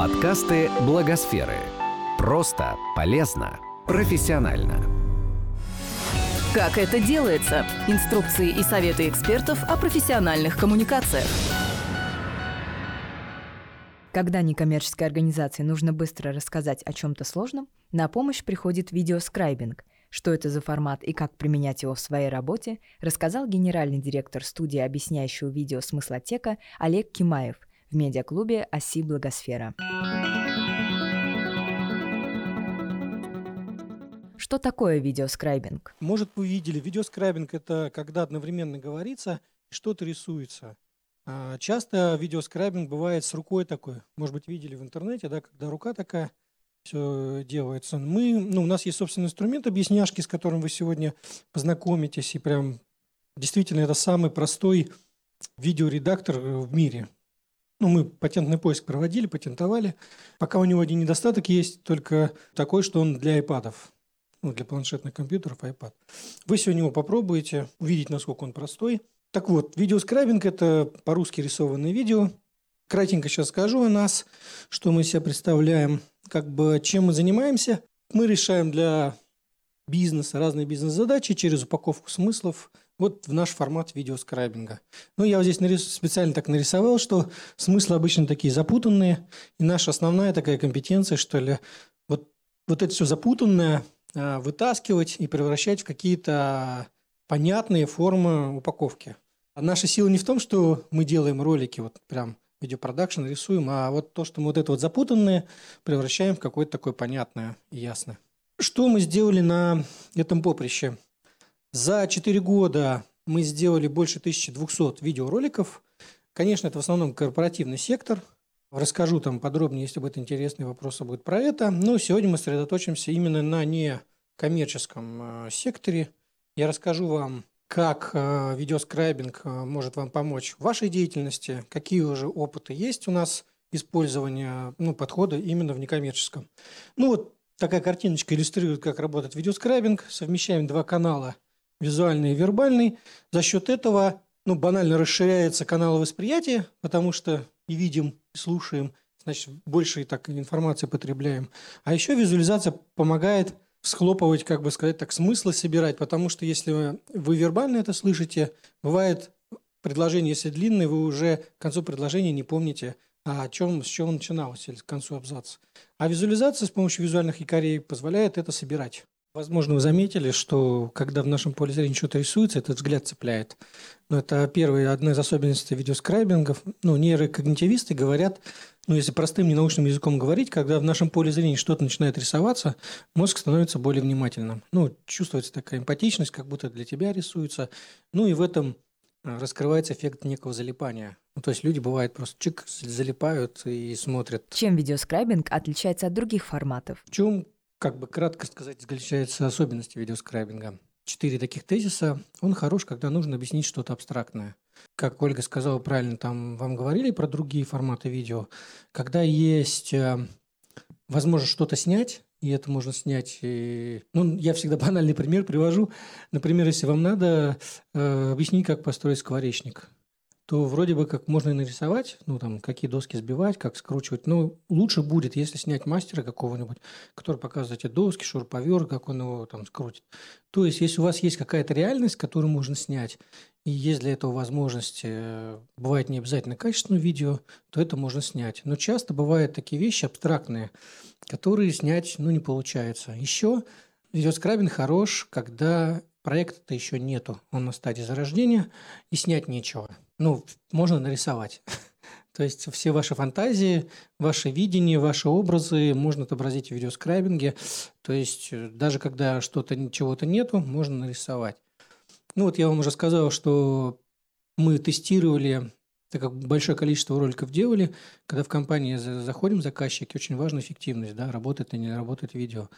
Подкасты Благосферы. Просто, полезно, профессионально. Как это делается? Инструкции и советы экспертов о профессиональных коммуникациях. Когда некоммерческой организации нужно быстро рассказать о чем-то сложном, на помощь приходит видеоскрайбинг. Что это за формат и как применять его в своей работе, рассказал генеральный директор студии объясняющего видео смыслотека Олег Кимаев – в медиаклубе «Оси Благосфера». Что такое видеоскрайбинг? Может, вы видели, видеоскрайбинг – это когда одновременно говорится и что-то рисуется. А часто видеоскрайбинг бывает с рукой такой. Может быть, видели в интернете, да, когда рука такая, все делается. Мы, ну, у нас есть собственный инструмент объясняшки, с которым вы сегодня познакомитесь. И прям действительно это самый простой видеоредактор в мире. Ну, мы патентный поиск проводили, патентовали. Пока у него один недостаток есть, только такой, что он для iPad. Ну, для планшетных компьютеров iPad. Вы сегодня его попробуете, увидеть, насколько он простой. Так вот, видеоскрайбинг – это по-русски рисованное видео. Кратенько сейчас скажу о нас, что мы себя представляем, как бы чем мы занимаемся. Мы решаем для бизнеса разные бизнес-задачи через упаковку смыслов вот в наш формат видеоскрайбинга. Ну, я вот здесь нарис... специально так нарисовал, что смыслы обычно такие запутанные, и наша основная такая компетенция, что ли, вот, вот это все запутанное а, вытаскивать и превращать в какие-то понятные формы упаковки. А наша сила не в том, что мы делаем ролики, вот прям видеопродакшн рисуем, а вот то, что мы вот это вот запутанное превращаем в какое-то такое понятное и ясное. Что мы сделали на этом поприще? За 4 года мы сделали больше 1200 видеороликов. Конечно, это в основном корпоративный сектор. Расскажу там подробнее, если будет интересный вопрос будет про это. Но сегодня мы сосредоточимся именно на некоммерческом э, секторе. Я расскажу вам, как э, видеоскрайбинг э, может вам помочь в вашей деятельности, какие уже опыты есть у нас использования ну, подхода именно в некоммерческом. Ну вот такая картиночка иллюстрирует, как работает видеоскрайбинг. Совмещаем два канала – визуальный и вербальный. За счет этого ну, банально расширяется канал восприятия, потому что и видим, и слушаем, значит, больше и так информации потребляем. А еще визуализация помогает схлопывать, как бы сказать так, смыслы собирать, потому что если вы вербально это слышите, бывает предложение, если длинное, вы уже к концу предложения не помните, а о чем, с чего начиналось, или к концу абзаца. А визуализация с помощью визуальных якорей позволяет это собирать. Возможно, вы заметили, что когда в нашем поле зрения что-то рисуется, этот взгляд цепляет. Но это первая, одна из особенностей видеоскрайбингов. Ну, нейрокогнитивисты говорят, ну, если простым ненаучным языком говорить, когда в нашем поле зрения что-то начинает рисоваться, мозг становится более внимательным. Ну, чувствуется такая эмпатичность, как будто для тебя рисуется. Ну, и в этом а, раскрывается эффект некого залипания. Ну, то есть люди, бывает, просто чик, залипают и смотрят. Чем видеоскрайбинг отличается от других форматов? В чем как бы кратко сказать, заключаются особенности видеоскрайбинга. Четыре таких тезиса. Он хорош, когда нужно объяснить что-то абстрактное. Как Ольга сказала правильно, там вам говорили про другие форматы видео. Когда есть э, возможность что-то снять, и это можно снять. И... Ну, я всегда банальный пример привожу. Например, если вам надо э, объяснить, как построить скворечник – то вроде бы как можно и нарисовать, ну там, какие доски сбивать, как скручивать. Но лучше будет, если снять мастера какого-нибудь, который показывает эти доски, шуруповерт, как он его там скрутит. То есть, если у вас есть какая-то реальность, которую можно снять, и есть для этого возможность, э, бывает не обязательно качественное видео, то это можно снять. Но часто бывают такие вещи абстрактные, которые снять ну, не получается. Еще видеоскрабинг хорош, когда проекта-то еще нету, он на стадии зарождения, и снять нечего ну, можно нарисовать. То есть все ваши фантазии, ваше видение, ваши образы можно отобразить в видеоскрайбинге. То есть э, даже когда что-то, чего-то нету, можно нарисовать. Ну вот я вам уже сказал, что мы тестировали, так как большое количество роликов делали, когда в компании заходим заказчики, очень важна эффективность, да, работает или не работает видео.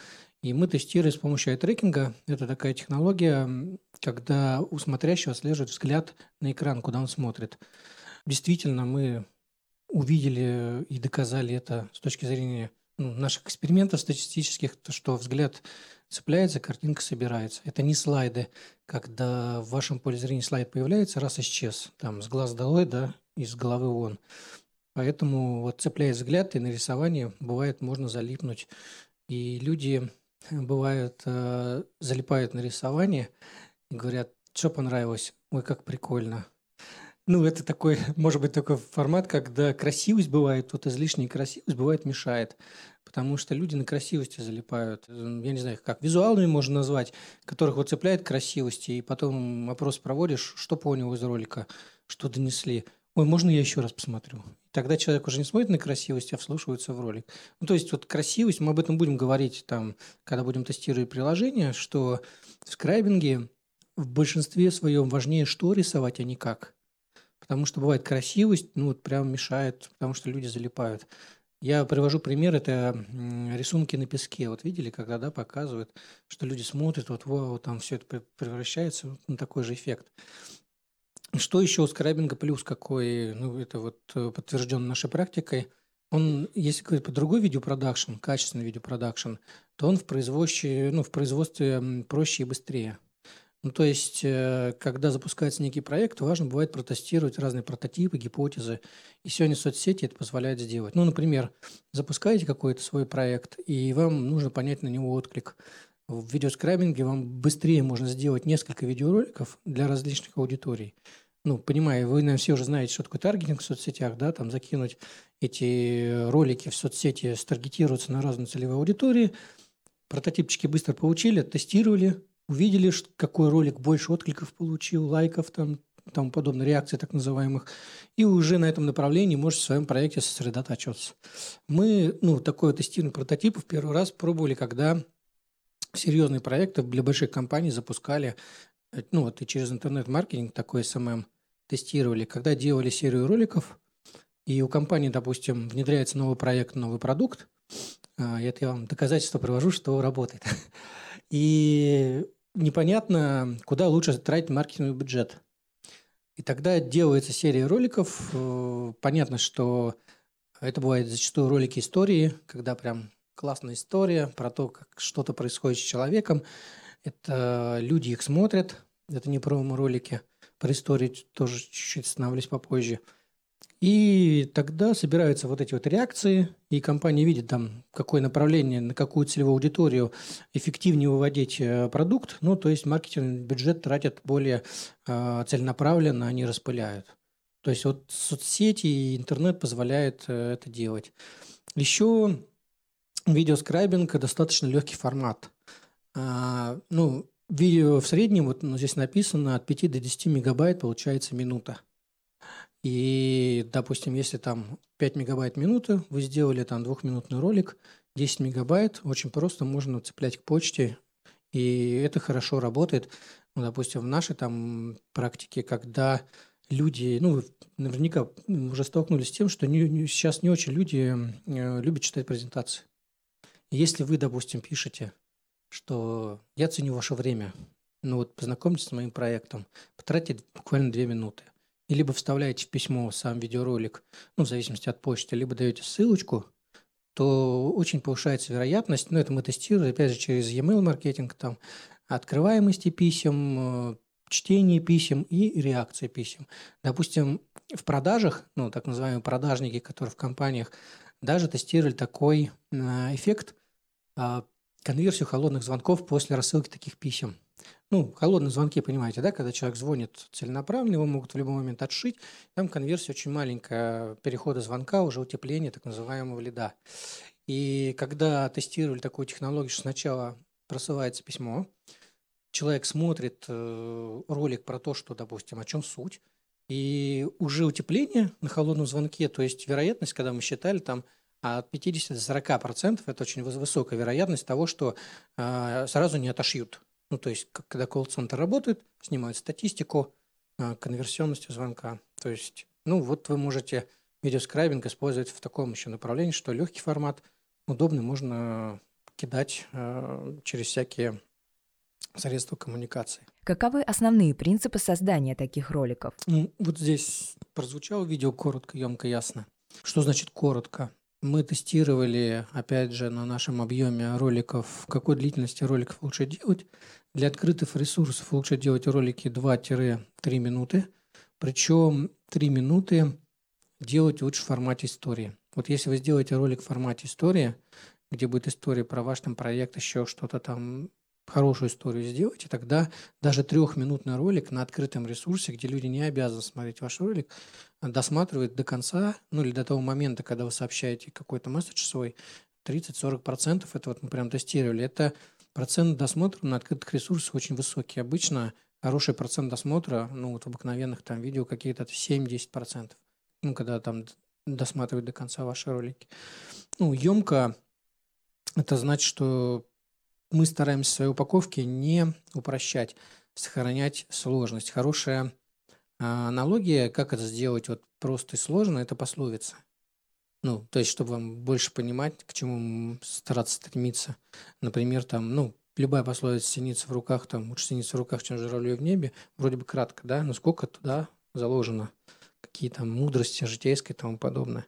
И мы тестировали с помощью ай-трекинга. Это такая технология, когда у смотрящего отслеживает взгляд на экран, куда он смотрит. Действительно, мы увидели и доказали это с точки зрения ну, наших экспериментов статистических, то, что взгляд цепляется, картинка собирается. Это не слайды, когда в вашем поле зрения слайд появляется, раз исчез, там с глаз долой, да, из головы вон. Поэтому вот цепляя взгляд и на рисование, бывает, можно залипнуть. И люди, бывают, э, залипают на рисование говорят, что понравилось? Ой, как прикольно. Ну, это такой, может быть, такой формат, когда красивость бывает, вот излишняя красивость бывает мешает. Потому что люди на красивости залипают. Я не знаю, как визуалами можно назвать, которых вот цепляет красивости, и потом опрос проводишь, что понял из ролика, что донесли. Ой, можно я еще раз посмотрю? Тогда человек уже не смотрит на красивость, а вслушивается в ролик. Ну, то есть вот красивость, мы об этом будем говорить там, когда будем тестировать приложение, что в скрайбинге в большинстве своем важнее, что рисовать, а не как. Потому что бывает красивость, ну вот прям мешает, потому что люди залипают. Я привожу пример, это рисунки на песке. Вот видели, когда да, показывают, что люди смотрят, вот вау, там все это превращается на такой же эффект. Что еще у скрайбинга плюс какой, ну это вот э, подтверждено нашей практикой, он, если говорить про другой видеопродакшн, качественный видеопродакшн, то он в производстве, ну, в производстве проще и быстрее. Ну, то есть, э, когда запускается некий проект, важно бывает протестировать разные прототипы, гипотезы. И сегодня соцсети это позволяют сделать. Ну, например, запускаете какой-то свой проект, и вам нужно понять на него отклик. В видеоскрайбинге вам быстрее можно сделать несколько видеороликов для различных аудиторий. Ну, понимаю, вы, наверное, все уже знаете, что такое таргетинг в соцсетях, да, там закинуть эти ролики в соцсети, старгетироваться на разные целевые аудитории. Прототипчики быстро получили, тестировали, увидели, какой ролик больше откликов получил, лайков там, тому подобное, реакций так называемых, и уже на этом направлении можете в своем проекте сосредотачиваться. Мы, ну, такое тестирование прототипов первый раз пробовали, когда серьезные проекты для больших компаний запускали, э, ну, вот и через интернет-маркетинг такой SMM тестировали, когда делали серию роликов, и у компании, допустим, внедряется новый проект, новый продукт, а, это я вам доказательство привожу, что работает. И непонятно, куда лучше тратить маркетинговый бюджет. И тогда делается серия роликов. Э, понятно, что это бывает зачастую ролики истории, когда прям классная история про то, как что-то происходит с человеком. Это люди их смотрят. Это не промо-ролики. Про истории тоже чуть-чуть остановлюсь попозже. И тогда собираются вот эти вот реакции, и компания видит там, какое направление, на какую целевую аудиторию эффективнее выводить э, продукт. Ну, то есть маркетинг бюджет тратят более э, целенаправленно, они распыляют. То есть вот соцсети и интернет позволяют э, это делать. Еще видеоскрайбинг – достаточно легкий формат. А, ну, видео в среднем, вот ну, здесь написано, от 5 до 10 мегабайт получается минута. И, допустим, если там 5 мегабайт минуты, вы сделали там двухминутный ролик, 10 мегабайт, очень просто можно цеплять к почте, и это хорошо работает. Ну, допустим, в нашей там практике, когда люди, ну, вы наверняка уже столкнулись с тем, что не, не, сейчас не очень люди э, любят читать презентации. Если вы, допустим, пишете, что я ценю ваше время, ну вот познакомьтесь с моим проектом, потратите буквально две минуты и либо вставляете в письмо сам видеоролик, ну, в зависимости от почты, либо даете ссылочку, то очень повышается вероятность, ну, это мы тестируем, опять же, через e-mail маркетинг, там, открываемости писем, э, чтение писем и реакция писем. Допустим, в продажах, ну, так называемые продажники, которые в компаниях, даже тестировали такой э, эффект, а, конверсию холодных звонков после рассылки таких писем. Ну, холодные звонки, понимаете, да, когда человек звонит целенаправленно, его могут в любой момент отшить. Там конверсия очень маленькая перехода звонка, уже утепление так называемого лида. И когда тестировали такую технологию, что сначала просылается письмо, человек смотрит э, ролик про то, что, допустим, о чем суть, и уже утепление на холодном звонке, то есть вероятность, когда мы считали, там от 50 до 40 процентов, это очень высокая вероятность того, что э, сразу не отошьют. Ну, то есть, когда колл-центр работает, снимают статистику э, конверсионности звонка. То есть, ну, вот вы можете видеоскрайбинг использовать в таком еще направлении, что легкий формат, удобный, можно кидать э, через всякие средства коммуникации. Каковы основные принципы создания таких роликов? Ну, вот здесь прозвучало видео коротко, емко, ясно. Что значит коротко? Мы тестировали, опять же, на нашем объеме роликов, какой длительности роликов лучше делать. Для открытых ресурсов лучше делать ролики 2-3 минуты. Причем 3 минуты делать лучше в формате истории. Вот если вы сделаете ролик в формате истории, где будет история про ваш там проект, еще что-то там, хорошую историю сделайте, тогда даже трехминутный ролик на открытом ресурсе, где люди не обязаны смотреть ваш ролик, досматривают до конца, ну или до того момента, когда вы сообщаете какой-то месседж свой, 30-40% это вот мы прям тестировали. Это процент досмотра на открытых ресурсах очень высокий. Обычно хороший процент досмотра, ну вот в обыкновенных там видео какие-то 7-10%. Ну, когда там досматривают до конца ваши ролики. Ну, емко это значит, что мы стараемся в своей упаковке не упрощать, сохранять сложность. Хорошая а, аналогия, как это сделать вот просто и сложно, это пословица. Ну, то есть, чтобы вам больше понимать, к чему стараться стремиться. Например, там, ну, любая пословица «синица в руках», там, лучше синица в руках, чем журавлей в небе, вроде бы кратко, да, но сколько туда заложено, какие там мудрости житейской и тому подобное.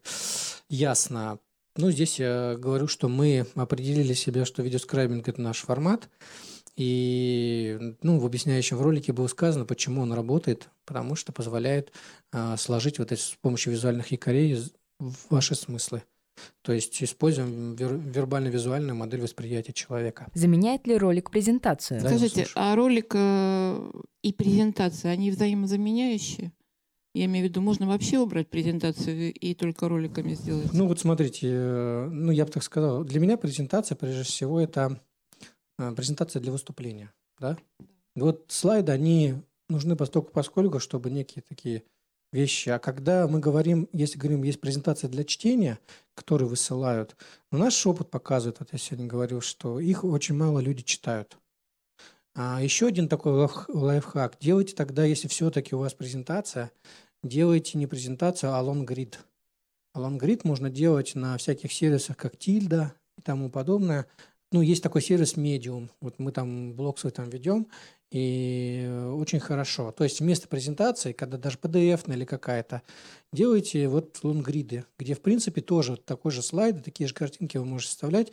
Ясно. Ну, здесь я говорю, что мы определили себе, что видеоскрайбинг – это наш формат, и ну, в объясняющем ролике было сказано, почему он работает, потому что позволяет а, сложить вот эти с помощью визуальных якорей ваши смыслы. То есть используем вер- вербально-визуальную модель восприятия человека. Заменяет ли ролик презентацию? Да, Скажите, а ролик э, и презентация, они взаимозаменяющие? Я имею в виду, можно вообще убрать презентацию и только роликами сделать? Ну вот смотрите, э, ну я бы так сказал, для меня презентация прежде всего это э, презентация для выступления, да? Вот слайды, они нужны постольку поскольку, чтобы некие такие вещи. А когда мы говорим, если говорим, есть презентация для чтения, которые высылают, но наш опыт показывает, вот я сегодня говорил, что их очень мало люди читают. А еще один такой лайфхак. Делайте тогда, если все-таки у вас презентация, делайте не презентацию, а лонгрид. Лонгрид можно делать на всяких сервисах, как Тильда и тому подобное. Ну, есть такой сервис Medium. Вот мы там блог свой там ведем, и очень хорошо. То есть вместо презентации, когда даже PDF или какая-то, делайте вот лонгриды, где в принципе тоже такой же слайд, такие же картинки вы можете вставлять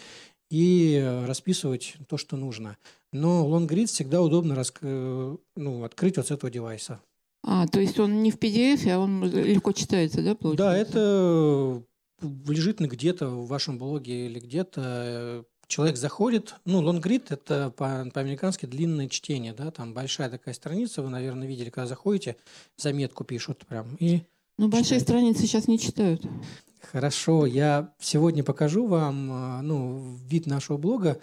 и расписывать то, что нужно. Но лонгрид всегда удобно рас... ну, открыть вот с этого девайса. А, то есть он не в PDF, а он легко читается, да, получается? Да, это лежит где-то в вашем блоге или где-то человек заходит, ну, лонгрид – это по- по-американски длинное чтение, да, там большая такая страница, вы, наверное, видели, когда заходите, заметку пишут прям, и Ну, большие читаете. страницы сейчас не читают. Хорошо, я сегодня покажу вам, а, ну, вид нашего блога.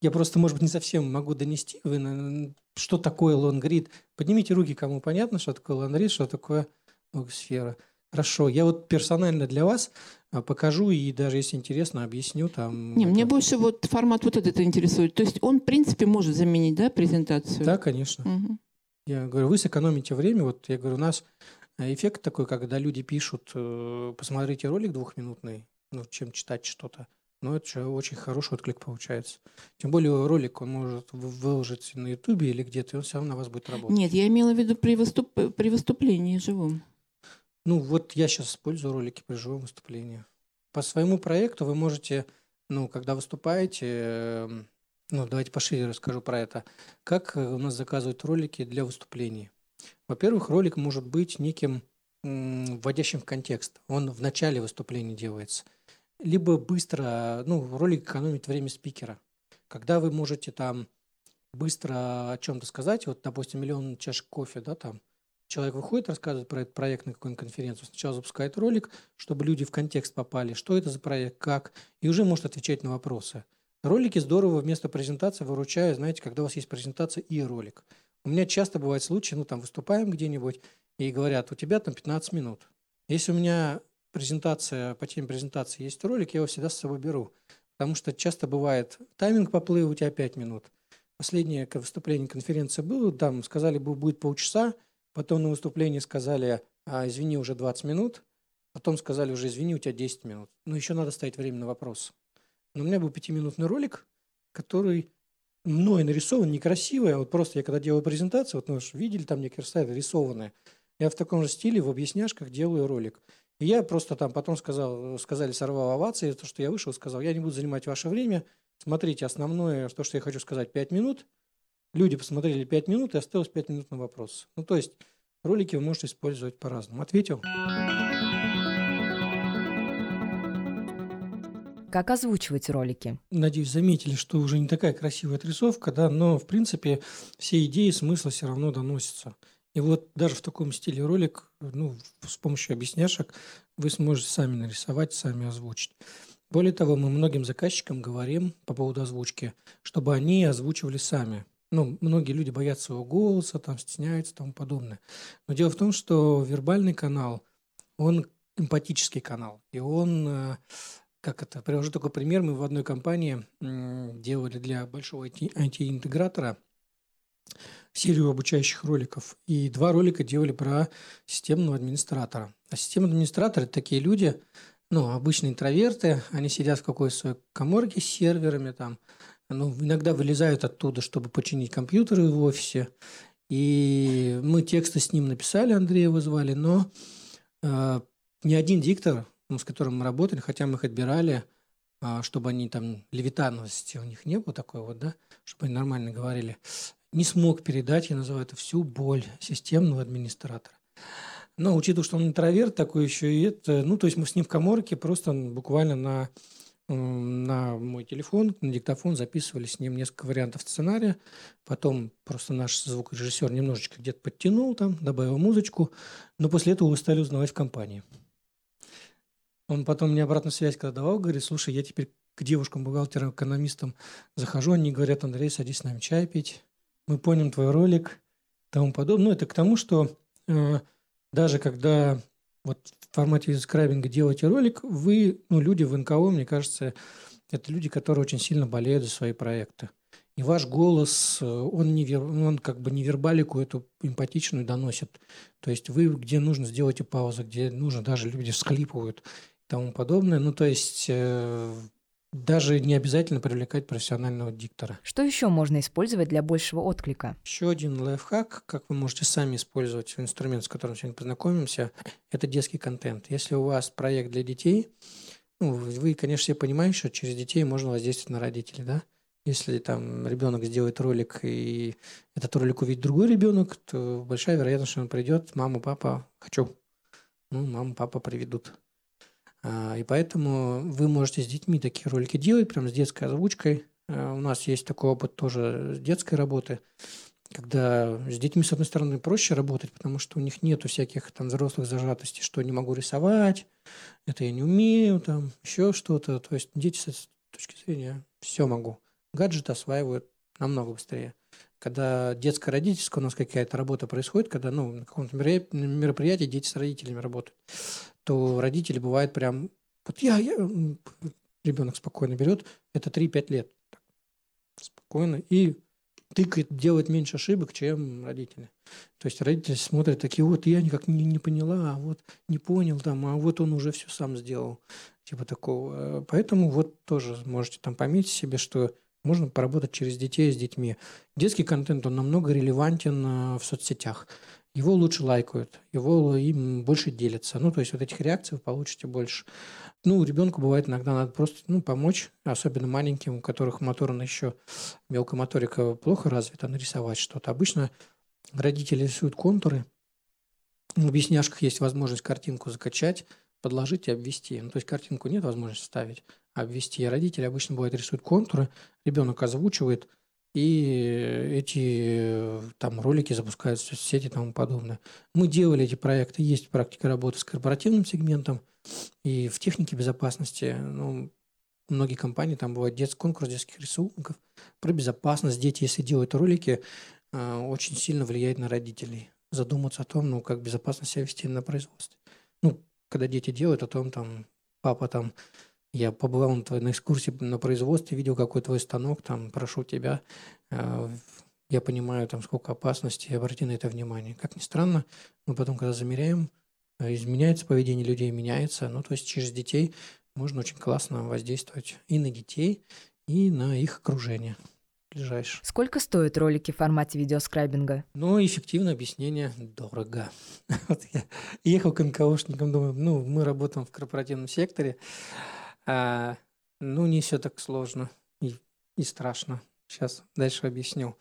Я просто, может быть, не совсем могу донести, вы, что такое лонгрид. Поднимите руки, кому понятно, что такое лонгрид, что такое сфера. Хорошо, я вот персонально для вас а, покажу и даже если интересно, объясню там. Не, мне больше вот формат вот этот интересует. То есть он, в принципе, может заменить, да, презентацию? Да, конечно. Угу. Я говорю, вы сэкономите время. Вот я говорю, у нас э, эффект такой, когда люди пишут, э, посмотрите ролик двухминутный, ну, чем читать что-то. Но это же очень хороший отклик получается. Тем более ролик он может выложить на Ютубе или где-то, и он все равно на вас будет работать. Нет, я имела в виду при, выступ... при выступлении живом. Ну, вот я сейчас использую ролики при живом выступлении. По своему проекту вы можете, ну, когда выступаете, эм, ну, давайте пошире расскажу про это. Как э, у нас заказывают ролики для выступлений? Во-первых, ролик может быть неким вводящим в контекст. Он в начале выступления делается. Либо быстро, ну, ролик экономит время спикера. Когда вы можете там быстро о чем-то сказать, вот, допустим, миллион чашек кофе, да, там, человек выходит, рассказывает про этот проект на какую-нибудь конференцию, сначала запускает ролик, чтобы люди в контекст попали, что это за проект, как, и уже может отвечать на вопросы. Ролики здорово вместо презентации выручают, знаете, когда у вас есть презентация и ролик. У меня часто бывают случаи, ну там выступаем где-нибудь, и говорят, у тебя там 15 минут. Если у меня презентация, по теме презентации есть ролик, я его всегда с собой беру. Потому что часто бывает, тайминг поплыл, у тебя 5 минут. Последнее выступление конференции было, там сказали, будет полчаса, Потом на выступлении сказали, а, извини, уже 20 минут. Потом сказали уже, извини, у тебя 10 минут. Ну, еще надо ставить время на вопрос. Но у меня был пятиминутный ролик, который мной нарисован некрасиво. Вот просто я когда делаю презентацию, вот, ну, видели там некие слайды рисованные. Я в таком же стиле в объясняшках делаю ролик. И я просто там потом сказал, сказали, сорвал овации, то, что я вышел, сказал, я не буду занимать ваше время, смотрите основное, то, что я хочу сказать, 5 минут. Люди посмотрели 5 минут, и осталось 5 минут на вопрос. Ну, то есть ролики вы можете использовать по-разному. Ответил? Как озвучивать ролики? Надеюсь, заметили, что уже не такая красивая отрисовка, да, но, в принципе, все идеи, смысл все равно доносятся. И вот даже в таком стиле ролик, ну, с помощью объясняшек вы сможете сами нарисовать, сами озвучить. Более того, мы многим заказчикам говорим по поводу озвучки, чтобы они озвучивали сами. Ну, многие люди боятся своего голоса, там стесняются и тому подобное. Но дело в том, что вербальный канал, он эмпатический канал. И он, э, как это, привожу такой пример, мы в одной компании делали для большого IT-интегратора серию обучающих роликов. И два ролика делали про системного администратора. А системный администратор – это такие люди, ну, обычные интроверты, они сидят в какой-то своей коморке с серверами там, ну, иногда вылезают оттуда, чтобы починить компьютеры в офисе. И мы тексты с ним написали, Андрея вызвали, но э, ни один диктор, ну, с которым мы работали, хотя мы их отбирали, э, чтобы они там левитанности у них не было такой вот, да, чтобы они нормально говорили, не смог передать, я называю это всю боль системного администратора. Но учитывая, что он интроверт такой еще, и это, ну, то есть мы с ним в коморке просто буквально на, на мой телефон, на диктофон записывали с ним несколько вариантов сценария. Потом просто наш звукорежиссер немножечко где-то подтянул там, добавил музычку. Но после этого вы стали узнавать в компании. Он потом мне обратную связь когда давал, говорит, слушай, я теперь к девушкам, бухгалтерам, экономистам захожу, они говорят, Андрей, садись с нами чай пить, мы понял твой ролик, тому подобное. Ну, это к тому, что э, даже когда вот в формате скрайбинга делаете ролик, вы, ну, люди в НКО, мне кажется, это люди, которые очень сильно болеют за свои проекты. И ваш голос, э, он, не, он как бы не вербалику эту эмпатичную доносит. То есть вы, где нужно, сделайте паузу, где нужно, даже люди всхлипывают и тому подобное. Ну, то есть э, даже не обязательно привлекать профессионального диктора. Что еще можно использовать для большего отклика? Еще один лайфхак, как вы можете сами использовать инструмент, с которым сегодня познакомимся, это детский контент. Если у вас проект для детей, ну, вы, конечно, все понимаете, что через детей можно воздействовать на родителей, да? Если там ребенок сделает ролик, и этот ролик увидит другой ребенок, то большая вероятность, что он придет, мама, папа, хочу. Ну, мама, папа приведут. А, и поэтому вы можете с детьми такие ролики делать, прям с детской озвучкой. А, у нас есть такой опыт тоже с детской работы, когда с детьми, с одной стороны, проще работать, потому что у них нету всяких там взрослых зажатостей, что не могу рисовать, это я не умею, там еще что-то. То есть дети с точки зрения все могу. Гаджеты осваивают намного быстрее. Когда детско-родительская у нас какая-то работа происходит, когда ну, на каком-то мероприятии дети с родителями работают, то родители бывают прям... Вот я, я ребенок спокойно берет, это 3-5 лет. Спокойно. И тыкает, делает меньше ошибок, чем родители. То есть родители смотрят такие, вот я никак не, не поняла, а вот не понял там, а вот он уже все сам сделал. Типа такого. Поэтому вот тоже можете там пометить себе, что можно поработать через детей с детьми. Детский контент, он намного релевантен э, в соцсетях его лучше лайкают, его им больше делятся. Ну, то есть вот этих реакций вы получите больше. Ну, ребенку бывает иногда надо просто ну, помочь, особенно маленьким, у которых моторно еще мелкая моторика плохо развита, нарисовать что-то. Обычно родители рисуют контуры, в объясняшках есть возможность картинку закачать, подложить и обвести. Ну, то есть картинку нет возможности ставить, обвести. Родители обычно бывает рисуют контуры, ребенок озвучивает – и эти там ролики запускаются в соцсети и тому подобное. Мы делали эти проекты, есть практика работы с корпоративным сегментом и в технике безопасности. Ну, многие компании, там бывает детский конкурс детских рисунков про безопасность. Дети, если делают ролики, а, очень сильно влияет на родителей. Задуматься о том, ну, как безопасно себя вести на производстве. Ну, когда дети делают о том, там, папа там я побывал на, на экскурсии на производстве, видел, какой твой станок, там, прошу тебя, э, я понимаю, там, сколько опасностей, обрати на это внимание. Как ни странно, мы потом, когда замеряем, э, изменяется поведение людей, меняется. Ну, то есть через детей можно очень классно воздействовать и на детей, и на их окружение ближайшее. Сколько стоят ролики в формате видеоскрайбинга? Ну, эффективное объяснение дорого. вот я ехал к НКОшникам, думаю, ну, мы работаем в корпоративном секторе, а, ну, не все так сложно и, и страшно. Сейчас дальше объясню.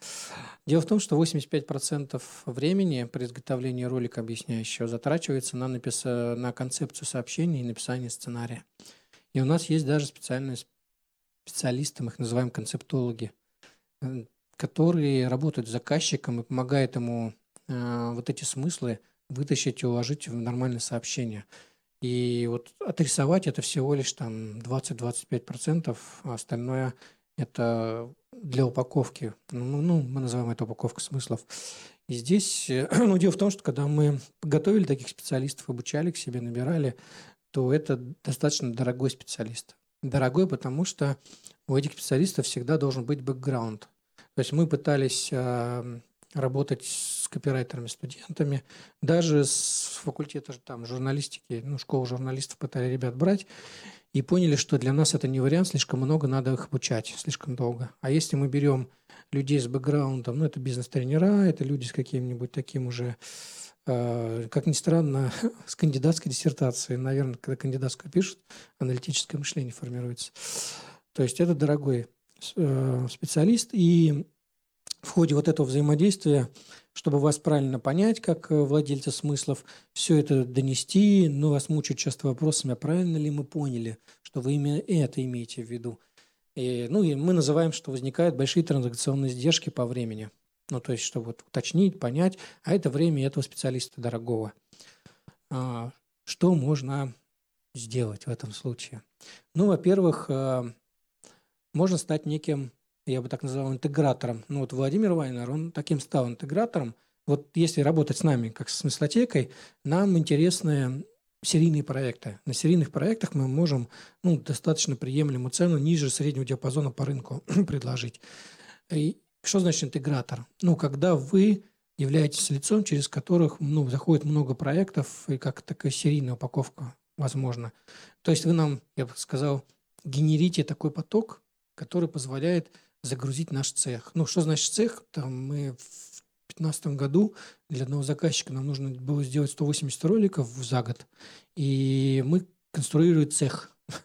Дело в том, что 85% времени при изготовлении ролика объясняющего затрачивается на, напис... на концепцию сообщения и написание сценария. И у нас есть даже специальные специалисты, мы их называем концептологи, э, которые работают с заказчиком и помогают ему э, вот эти смыслы вытащить и уложить в нормальное сообщение. И вот отрисовать это всего лишь там 20-25%, а остальное это для упаковки. Ну, ну, мы называем это упаковка смыслов. И здесь, э, ну, дело в том, что когда мы готовили таких специалистов, обучали к себе, набирали, то это достаточно дорогой специалист. Дорогой, потому что у этих специалистов всегда должен быть бэкграунд. То есть мы пытались э, работать с копирайтерами, студентами, даже с факультета там, журналистики, ну, школу журналистов пытали ребят брать, и поняли, что для нас это не вариант, слишком много надо их обучать, слишком долго. А если мы берем людей с бэкграундом, ну, это бизнес-тренера, это люди с каким-нибудь таким уже, э, как ни странно, с кандидатской диссертацией. Наверное, когда кандидатскую пишут, аналитическое мышление формируется. То есть это дорогой э, специалист, и в ходе вот этого взаимодействия, чтобы вас правильно понять, как э, владельца смыслов, все это донести, ну, вас мучают часто вопросами, а правильно ли мы поняли, что вы именно это имеете в виду. И, ну, и мы называем, что возникают большие транзакционные издержки по времени. Ну, то есть, чтобы вот уточнить, понять, а это время этого специалиста дорогого. А, что можно сделать в этом случае? Ну, во-первых, а, можно стать неким я бы так называл, интегратором. Ну вот Владимир Вайнер, он таким стал интегратором. Вот если работать с нами, как с смыслотекой, нам интересны серийные проекты. На серийных проектах мы можем ну, достаточно приемлемую цену ниже среднего диапазона по рынку предложить. И что значит интегратор? Ну, когда вы являетесь лицом, через которых ну, заходит много проектов, и как такая серийная упаковка возможно. То есть вы нам, я бы сказал, генерите такой поток, который позволяет загрузить наш цех. Ну, что значит цех? Там мы в 2015 году для одного заказчика нам нужно было сделать 180 роликов за год. И мы конструируем цех.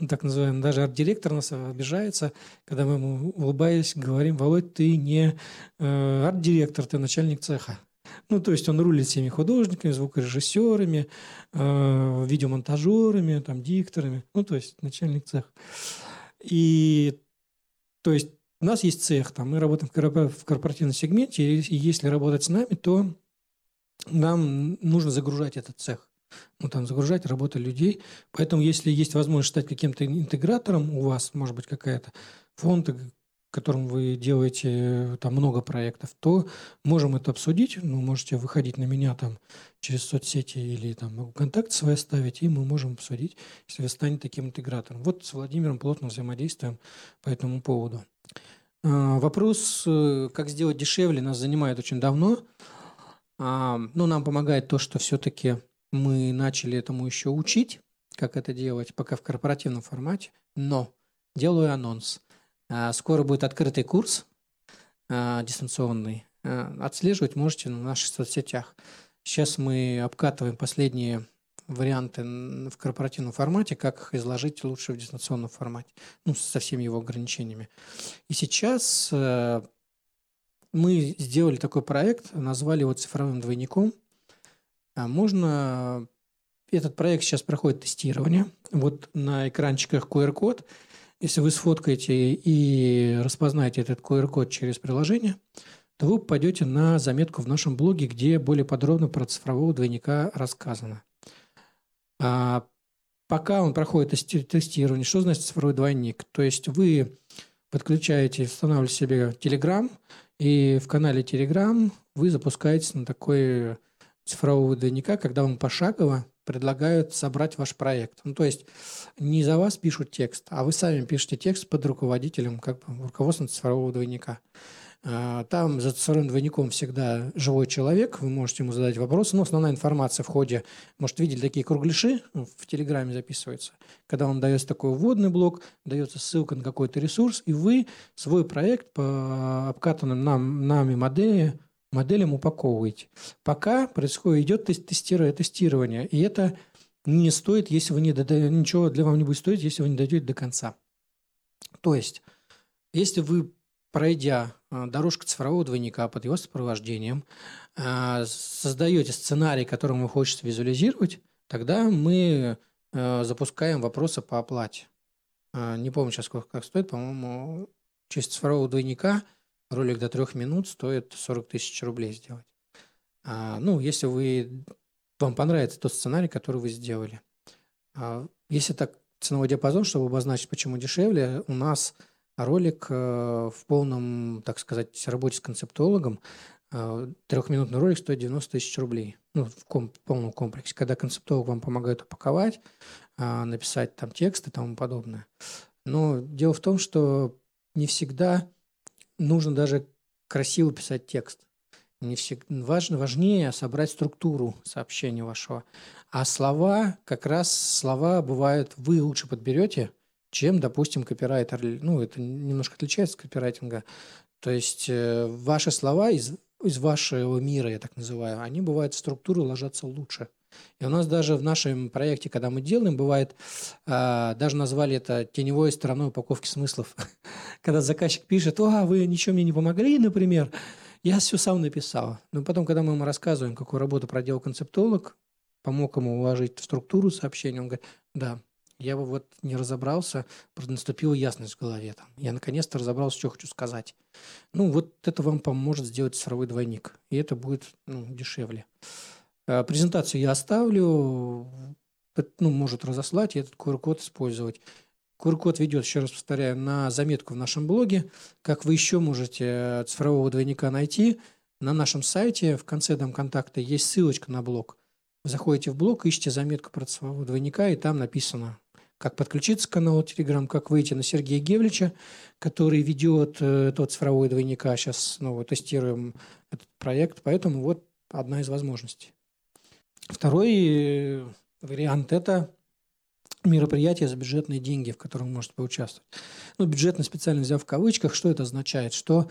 Ну, так называемый. Даже арт-директор нас обижается, когда мы ему, улыбаясь, говорим, Володь, ты не э, арт-директор, ты начальник цеха. Ну, то есть он рулит всеми художниками, звукорежиссерами, э, видеомонтажерами, там, дикторами. Ну, то есть начальник цеха. И то есть у нас есть цех, там, мы работаем в корпоративном сегменте, и если работать с нами, то нам нужно загружать этот цех. Ну, там, загружать работу людей. Поэтому, если есть возможность стать каким-то интегратором, у вас, может быть, какая-то фонд, которым вы делаете там много проектов, то можем это обсудить. Ну, можете выходить на меня там через соцсети или там контакт свой оставить, и мы можем обсудить, если вы станете таким интегратором. Вот с Владимиром плотно взаимодействуем по этому поводу. А, вопрос, э, как сделать дешевле, нас занимает очень давно. А, ну, нам помогает то, что все-таки мы начали этому еще учить, как это делать, пока в корпоративном формате. Но делаю анонс. А, скоро будет открытый курс дистанционный. Отслеживать можете на наших соцсетях. Сейчас мы обкатываем последние варианты в корпоративном формате, как их изложить лучше в дистанционном формате, ну, со всеми его ограничениями. И сейчас э, мы сделали такой проект, назвали его цифровым двойником. А можно... Этот проект сейчас проходит тестирование. Вот на экранчиках QR-код. Если вы сфоткаете и распознаете этот QR-код через приложение, то вы попадете на заметку в нашем блоге, где более подробно про цифрового двойника рассказано. А, пока он проходит тестирование, что значит цифровой двойник? То есть вы подключаете, устанавливаете себе Telegram, и в канале Telegram вы запускаетесь на такой цифрового двойника, когда вам пошагово предлагают собрать ваш проект. Ну, то есть не за вас пишут текст, а вы сами пишете текст под руководителем, как бы руководством цифрового двойника. А, там за цифровым двойником всегда живой человек, вы можете ему задать вопросы, но основная информация в ходе, может, видели такие кругляши, ну, в Телеграме записывается, когда вам дается такой вводный блок, дается ссылка на какой-то ресурс, и вы свой проект по обкатанным нам, нами модели, моделям упаковываете. Пока происходит, идет тестирование, тестирование, и это не стоит, если вы не ничего для вам не будет стоить, если вы не дойдете до конца. То есть, если вы пройдя а, дорожку цифрового двойника под его сопровождением, а, создаете сценарий, которым вы хочете визуализировать, тогда мы э, запускаем вопросы по оплате. Э, не помню сейчас, сколько как стоит, по-моему, через цифрового двойника ролик до трех минут стоит 40 тысяч рублей сделать. А, ну, если вы, вам понравится тот сценарий, который вы сделали. А, если так ценовой диапазон, чтобы обозначить, почему дешевле, у нас ролик э, в полном, так сказать, работе с концептологом, э, трехминутный ролик стоит 90 тысяч рублей. Ну, в комп, полном комплексе. Когда концептолог вам помогает упаковать, э, написать там текст и тому подобное. Но дело в том, что не всегда нужно даже красиво писать текст. Не всегда, важно, важнее собрать структуру сообщения вашего. А слова, как раз слова бывают, вы лучше подберете, чем, допустим, копирайтер. Ну, это немножко отличается от копирайтинга. То есть э, ваши слова из, из вашего мира, я так называю, они бывают в структуру ложатся лучше. И у нас даже в нашем проекте, когда мы делаем, бывает, э, даже назвали это теневой стороной упаковки смыслов. когда заказчик пишет, о, вы ничего мне не помогли, например, я все сам написал. Но потом, когда мы ему рассказываем, какую работу проделал концептолог, помог ему уложить в структуру сообщения, он говорит, да, я бы вот не разобрался, просто наступила ясность в голове. Там. Я наконец-то разобрался, что хочу сказать. Ну, вот это вам поможет сделать цифровой двойник. И это будет ну, дешевле. А, презентацию я оставлю. Ну, может разослать и этот QR-код использовать. QR-код ведет, еще раз повторяю, на заметку в нашем блоге. Как вы еще можете цифрового двойника найти, на нашем сайте в конце дом контакта есть ссылочка на блог. заходите в блог, ищите заметку про цифрового двойника, и там написано как подключиться к каналу Telegram, как выйти на Сергея Гевлича, который ведет э, тот цифровой двойника. Сейчас снова тестируем этот проект, поэтому вот одна из возможностей. Второй э, вариант – это мероприятие за бюджетные деньги, в котором вы можете поучаствовать. Ну, бюджетно специально взяв в кавычках, что это означает? Что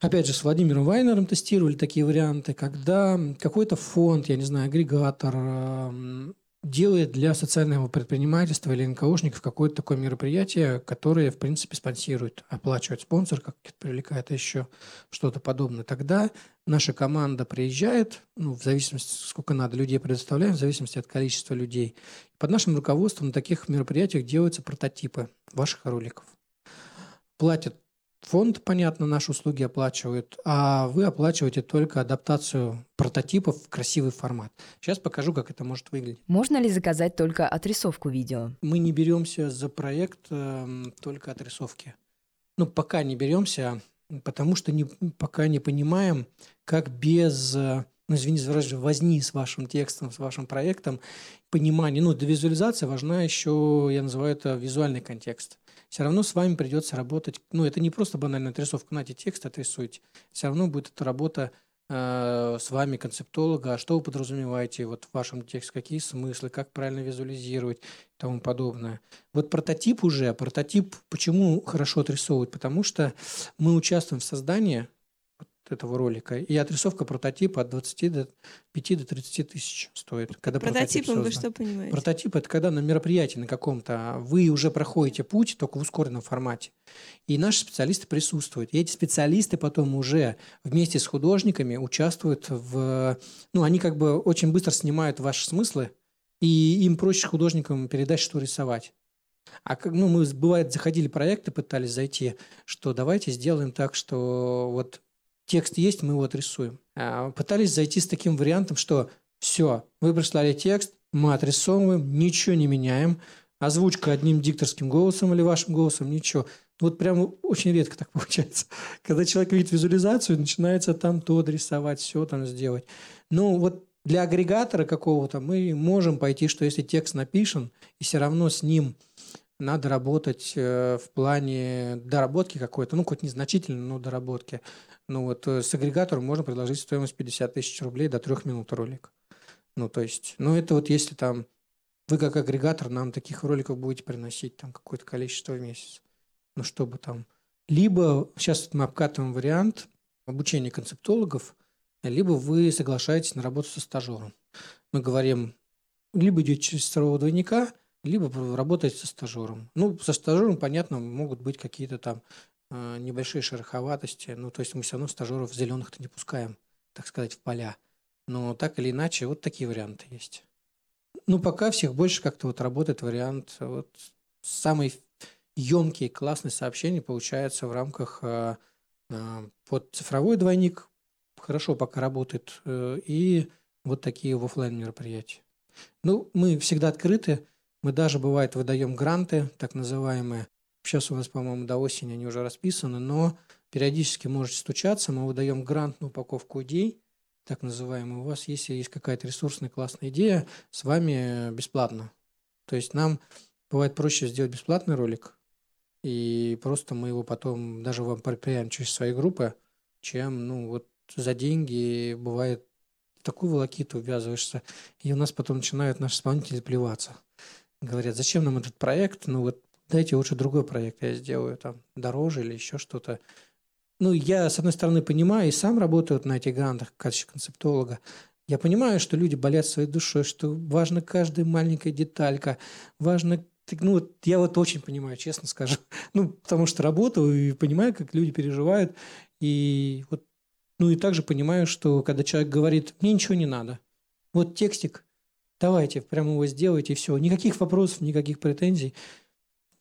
Опять же, с Владимиром Вайнером тестировали такие варианты, когда какой-то фонд, я не знаю, агрегатор, делает для социального предпринимательства или НКОшников какое-то такое мероприятие, которое, в принципе, спонсирует, оплачивает спонсор, как привлекает еще что-то подобное. Тогда наша команда приезжает, ну, в зависимости, сколько надо людей предоставляем, в зависимости от количества людей. Под нашим руководством на таких мероприятиях делаются прототипы ваших роликов. Платят Фонд, понятно, наши услуги оплачивает, а вы оплачиваете только адаптацию прототипов в красивый формат. Сейчас покажу, как это может выглядеть. Можно ли заказать только отрисовку видео? Мы не беремся за проект э, только отрисовки. Ну, пока не беремся, потому что не, пока не понимаем, как без, э, ну, извините за выражение, возни с вашим текстом, с вашим проектом, понимание. Ну, для визуализации важна еще, я называю это визуальный контекст все равно с вами придется работать. Ну, это не просто банальная отрисовка, знаете, текст отрисуйте. Все равно будет эта работа э, с вами, концептолога, а что вы подразумеваете вот в вашем тексте, какие смыслы, как правильно визуализировать и тому подобное. Вот прототип уже, прототип почему хорошо отрисовывать? Потому что мы участвуем в создании этого ролика. И отрисовка прототипа от 20 до 5 до 30 тысяч стоит. Когда Прототипом прототип вы что понимаете? Прототип – это когда на мероприятии на каком-то вы уже проходите путь, только в ускоренном формате. И наши специалисты присутствуют. И эти специалисты потом уже вместе с художниками участвуют в… Ну, они как бы очень быстро снимают ваши смыслы, и им проще художникам передать, что рисовать. А как, ну, мы, бывает, заходили проекты, пытались зайти, что давайте сделаем так, что вот текст есть, мы его отрисуем. А, пытались зайти с таким вариантом, что все, вы прислали текст, мы отрисовываем, ничего не меняем, озвучка одним дикторским голосом или вашим голосом, ничего. Вот прямо очень редко так получается. Когда человек видит визуализацию, начинается там то рисовать, все там сделать. Ну, вот для агрегатора какого-то мы можем пойти, что если текст напишен, и все равно с ним надо работать э, в плане доработки какой-то, ну, хоть незначительно, но доработки. Ну вот э, с агрегатором можно предложить стоимость 50 тысяч рублей до трех минут ролик. Ну то есть, ну это вот если там вы как агрегатор нам таких роликов будете приносить там какое-то количество в месяц. Ну чтобы там... Либо сейчас мы обкатываем вариант обучения концептологов, либо вы соглашаетесь на работу со стажером. Мы говорим, либо идете через второго двойника, либо работаете со стажером. Ну, со стажером, понятно, могут быть какие-то там небольшие шероховатости. Ну, то есть мы все равно стажеров зеленых-то не пускаем, так сказать, в поля. Но так или иначе, вот такие варианты есть. Ну, пока всех больше как-то вот работает вариант. Вот самый емкий, классный сообщение получается в рамках э, э, под цифровой двойник. Хорошо пока работает. Э, и вот такие в офлайн мероприятия. Ну, мы всегда открыты. Мы даже, бывает, выдаем гранты, так называемые. Сейчас у нас, по-моему, до осени они уже расписаны, но периодически можете стучаться. Мы выдаем грант на упаковку идей, так называемый. У вас, если есть какая-то ресурсная классная идея, с вами бесплатно. То есть нам бывает проще сделать бесплатный ролик, и просто мы его потом даже вам проверяем через свои группы, чем, ну, вот за деньги бывает такую волокиту ввязываешься, и у нас потом начинают наши исполнители плеваться. Говорят, зачем нам этот проект, ну вот дайте лучше другой проект я сделаю, там, дороже или еще что-то. Ну, я, с одной стороны, понимаю, и сам работаю на этих грантах в качестве концептолога. Я понимаю, что люди болят своей душой, что важна каждая маленькая деталька, важно ну, я вот очень понимаю, честно скажу. Ну, потому что работаю и понимаю, как люди переживают. И вот, ну, и также понимаю, что когда человек говорит, мне ничего не надо, вот текстик, давайте, прямо его сделайте, и все. Никаких вопросов, никаких претензий.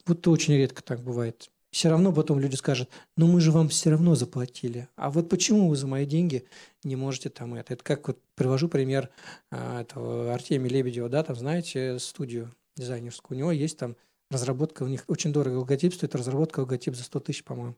Вот очень редко так бывает. Все равно потом люди скажут, ну мы же вам все равно заплатили. А вот почему вы за мои деньги не можете там это? Это как вот привожу пример а, этого Артемия Лебедева, да, там знаете студию дизайнерскую. У него есть там разработка, у них очень дорого логотип стоит, разработка логотип за 100 тысяч, по-моему.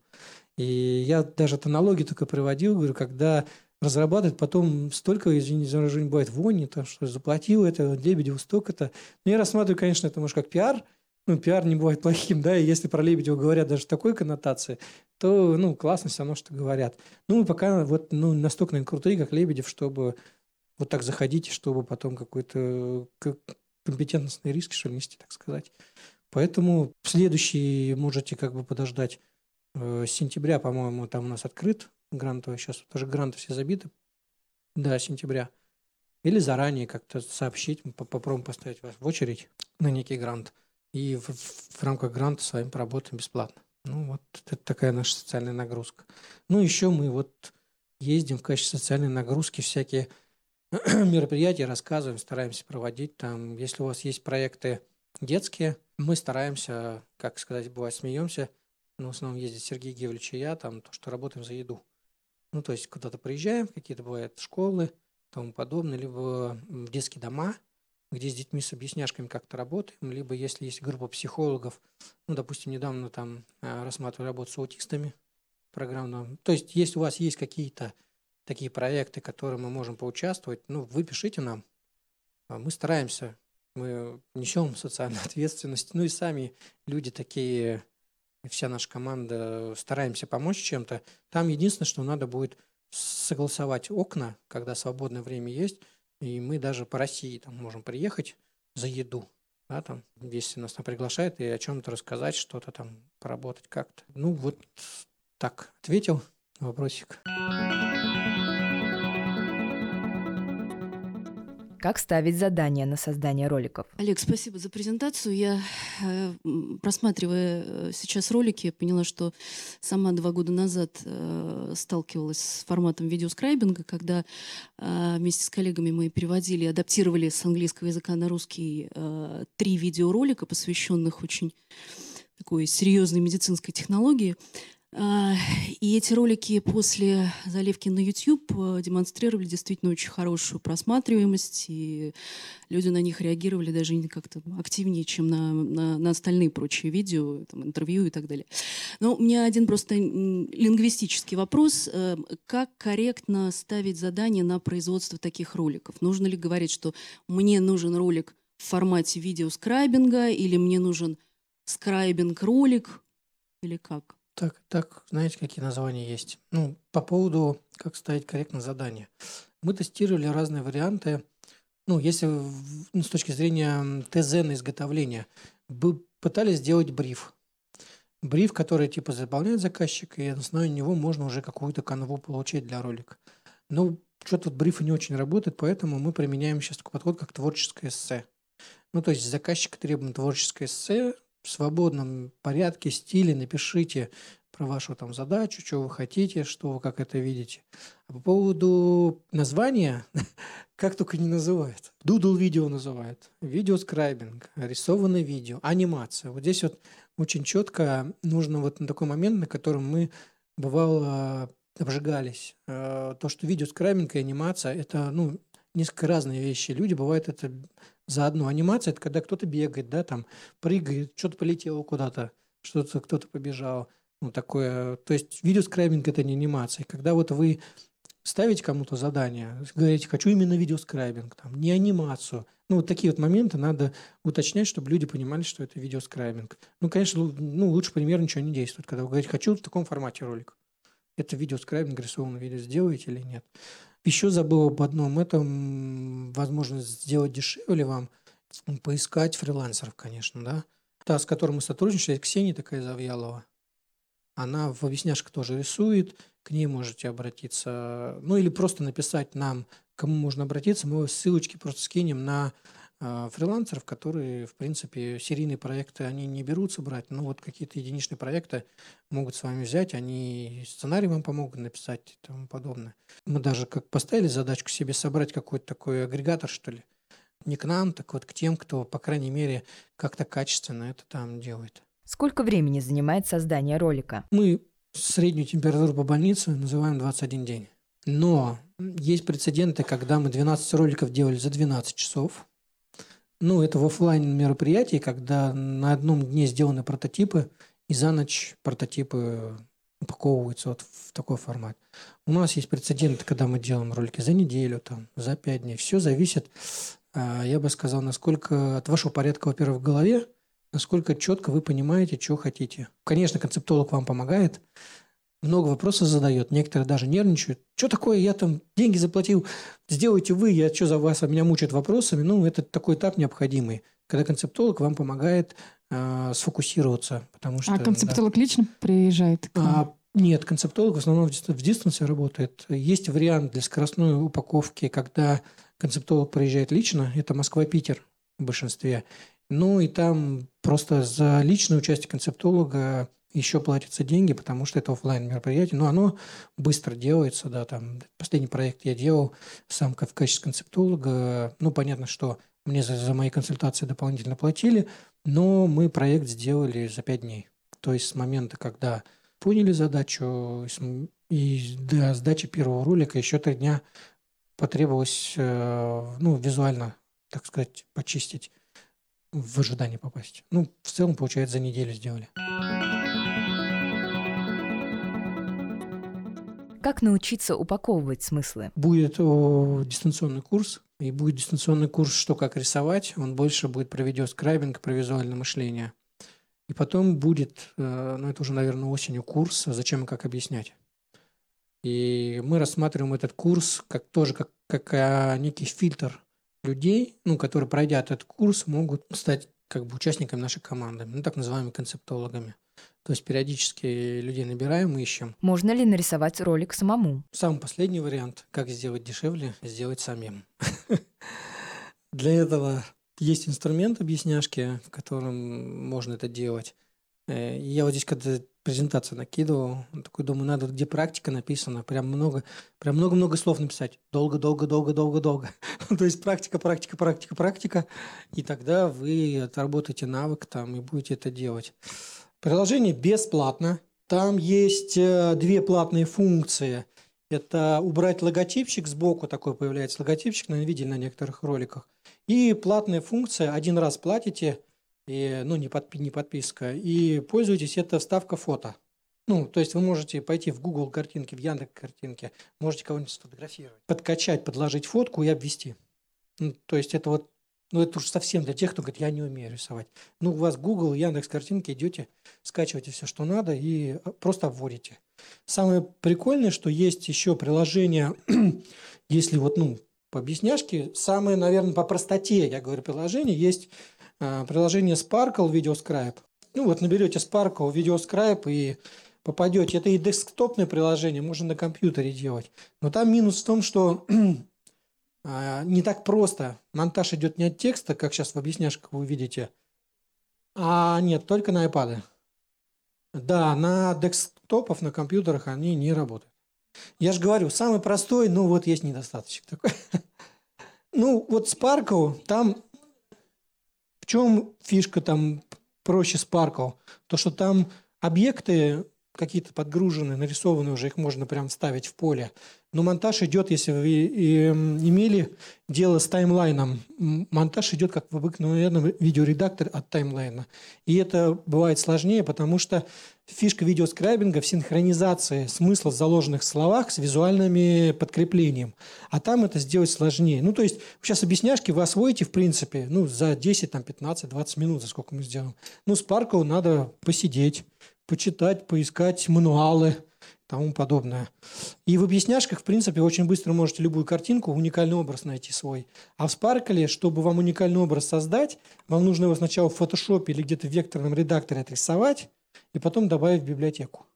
И я даже это налоги только приводил, говорю, когда разрабатывать, потом столько, извините за выражение, бывает вони, там, что заплатил это, Лебедеву столько-то. Но я рассматриваю, конечно, это может как пиар, ну, пиар не бывает плохим, да, и если про Лебедева говорят даже в такой коннотации, то, ну, классно все равно, что говорят. Ну, мы пока вот, ну, настолько, наверное, крутые, как Лебедев, чтобы вот так заходить, чтобы потом какой-то компетентностные риски, что нести, так сказать. Поэтому следующий можете как бы подождать. Э, с сентября, по-моему, там у нас открыт грантовый. Сейчас тоже гранты все забиты. Да, сентября. Или заранее как-то сообщить, попробуем поставить вас в очередь на некий грант. И в, в рамках гранта с вами поработаем бесплатно. Ну, вот это такая наша социальная нагрузка. Ну, еще мы вот ездим в качестве социальной нагрузки всякие мероприятия рассказываем, стараемся проводить. Там, если у вас есть проекты детские, мы стараемся, как сказать, бывает, смеемся. Но в основном ездит Сергей Гевлевич и я, там, то, что работаем за еду. Ну, то есть куда-то приезжаем, какие-то бывают школы, тому подобное, либо в детские дома, где с детьми с объясняшками как-то работаем, либо если есть группа психологов, ну, допустим, недавно там а, рассматривали работу с аутистами программно. То есть, если у вас есть какие-то такие проекты, которые мы можем поучаствовать, ну, вы пишите нам. А мы стараемся, мы несем социальную ответственность, ну и сами люди такие, вся наша команда стараемся помочь чем-то. Там единственное, что надо будет согласовать окна, когда свободное время есть, и мы даже по России там можем приехать за еду, да, там, если нас там приглашают, и о чем-то рассказать, что-то там поработать как-то. Ну, вот так ответил на вопросик. Как ставить задания на создание роликов? Олег, спасибо за презентацию. Я, э, просматривая э, сейчас ролики, поняла, что сама два года назад э, сталкивалась с форматом видеоскрайбинга, когда вместе с коллегами мы переводили, адаптировали с английского языка на русский три видеоролика, посвященных очень такой серьезной медицинской технологии. А, и эти ролики после заливки на YouTube э, демонстрировали действительно очень хорошую просматриваемость, и люди на них реагировали даже как-то активнее, чем на, на, на остальные прочие видео, там, интервью и так далее. Но у меня один просто лингвистический вопрос. Э, как корректно ставить задание на производство таких роликов? Нужно ли говорить, что мне нужен ролик в формате видеоскрайбинга, или мне нужен скрайбинг-ролик, или как? Так, так, знаете, какие названия есть? Ну, по поводу, как ставить корректно задание. Мы тестировали разные варианты. Ну, если ну, с точки зрения ТЗ на изготовление, пытались сделать бриф. Бриф, который типа заполняет заказчик, и на основе него можно уже какую-то канву получить для ролика. Но что-то вот брифы не очень работает, поэтому мы применяем сейчас такой подход, как творческое эссе. Ну, то есть заказчик требует творческое эссе, в свободном порядке, стиле напишите про вашу там задачу, что вы хотите, что вы как это видите. А по поводу названия, как только не называют. Doodle видео называют, видеоскрайбинг, рисованное видео, анимация. Вот здесь вот очень четко нужно вот на такой момент, на котором мы бывало обжигались. Э, то, что видеоскрайбинг и анимация – это ну, несколько разные вещи. Люди бывают это за одну. Анимация – это когда кто-то бегает, да, там прыгает, что-то полетело куда-то, что-то кто-то побежал. Ну, такое. То есть видеоскрайбинг – это не анимация. Когда вот вы ставите кому-то задание, говорите, хочу именно видеоскрайбинг, там, не анимацию. Ну, вот такие вот моменты надо уточнять, чтобы люди понимали, что это видеоскрайбинг. Ну, конечно, ну, лучше пример ничего не действует, когда вы говорите, хочу в таком формате ролик. Это видеоскрайбинг, рисованное видео сделаете или нет. Еще забыл об одном. Это возможность сделать дешевле вам, поискать фрилансеров, конечно, да. Та, с которой мы сотрудничаем, Ксения такая Завьялова. Она в объясняшках тоже рисует, к ней можете обратиться. Ну или просто написать нам, кому можно обратиться. Мы ссылочки просто скинем на фрилансеров, которые, в принципе, серийные проекты, они не берутся брать, но вот какие-то единичные проекты могут с вами взять, они сценарий вам помогут написать и тому подобное. Мы даже как поставили задачку себе собрать какой-то такой агрегатор, что ли, не к нам, так вот к тем, кто, по крайней мере, как-то качественно это там делает. Сколько времени занимает создание ролика? Мы среднюю температуру по больнице называем 21 день. Но есть прецеденты, когда мы 12 роликов делали за 12 часов. Ну, это в офлайн мероприятии, когда на одном дне сделаны прототипы, и за ночь прототипы упаковываются вот в такой формат. У нас есть прецеденты, когда мы делаем ролики за неделю, там, за пять дней. Все зависит, а, я бы сказал, насколько от вашего порядка, во-первых, в голове, насколько четко вы понимаете, что хотите. Конечно, концептолог вам помогает, много вопросов задает, некоторые даже нервничают. Что такое, я там деньги заплатил, сделайте вы, я что за вас, а меня мучают вопросами. Ну, это такой этап необходимый, когда концептолог вам помогает э, сфокусироваться. Потому что, а концептолог да. лично приезжает? А, нет, концептолог в основном в дистанции работает. Есть вариант для скоростной упаковки, когда концептолог приезжает лично, это Москва-Питер в большинстве. Ну и там просто за личное участие концептолога еще платятся деньги, потому что это офлайн мероприятие, но оно быстро делается, да, там последний проект я делал сам в качестве концептолога, ну понятно, что мне за, за мои консультации дополнительно платили, но мы проект сделали за пять дней, то есть с момента, когда поняли задачу и до сдачи первого ролика еще три дня потребовалось, э, ну, визуально, так сказать, почистить в ожидании попасть. Ну, в целом, получается, за неделю сделали. Как научиться упаковывать смыслы? Будет о, дистанционный курс, и будет дистанционный курс «Что, как рисовать». Он больше будет про видеоскрайбинг, про визуальное мышление. И потом будет, э, ну это уже, наверное, осенью курс «Зачем и как объяснять». И мы рассматриваем этот курс как тоже как, как а, некий фильтр людей, ну, которые, пройдя этот курс, могут стать как бы участниками нашей команды, ну, так называемыми концептологами. То есть периодически людей набираем, ищем. Можно ли нарисовать ролик самому? Самый последний вариант, как сделать дешевле, сделать самим. Для этого есть инструмент объясняшки, в котором можно это делать. Э, я вот здесь, когда презентацию накидывал, такой думаю, надо, где практика написана, прям много, прям много-много слов написать. Долго, долго, долго, долго, долго. То есть практика, практика, практика, практика. И тогда вы отработаете навык там и будете это делать. Приложение бесплатно. Там есть э, две платные функции. Это убрать логотипчик сбоку, такой появляется логотипчик, наверное, видели на некоторых роликах. И платная функция, один раз платите, и, ну, не, подпи не подписка, и пользуйтесь, это вставка фото. Ну, то есть вы можете пойти в Google картинки, в Яндекс картинки, можете кого-нибудь сфотографировать, подкачать, подложить фотку и обвести. Ну, то есть это вот, ну это уж совсем для тех, кто говорит, я не умею рисовать. Ну, у вас Google, Яндекс картинки, идете, скачиваете все, что надо и а, просто обводите. Самое прикольное, что есть еще приложение, если вот, ну, по объясняшке, самое, наверное, по простоте, я говорю, приложение, есть а, приложение Sparkle VideoScribe. Ну вот наберете Sparkle VideoScribe и попадете. Это и десктопное приложение, можно на компьютере делать. Но там минус в том, что не так просто. Монтаж идет не от текста, как сейчас в объясняшках вы видите, а нет, только на iPad. Да, на десктопах, на компьютерах они не работают. Я же говорю, самый простой, ну вот есть недостаточек такой. Ну, вот Sparkle, там в чем фишка там проще Sparkle? То, что там объекты какие-то подгружены, нарисованы уже, их можно прям вставить в поле. Но монтаж идет, если вы имели дело с таймлайном, монтаж идет как в обыкновенном видеоредакторе от таймлайна. И это бывает сложнее, потому что фишка видеоскрайбинга в синхронизации смысла в заложенных словах с визуальными подкреплением. А там это сделать сложнее. Ну, то есть, сейчас объясняшки вы освоите, в принципе, ну, за 10, там, 15, 20 минут, за сколько мы сделаем. Ну, с Паркова надо посидеть, почитать, поискать мануалы, тому подобное. И в объясняшках, в принципе, очень быстро можете любую картинку, уникальный образ найти свой. А в Sparkle, чтобы вам уникальный образ создать, вам нужно его сначала в фотошопе или где-то в векторном редакторе отрисовать, и потом добавить в библиотеку.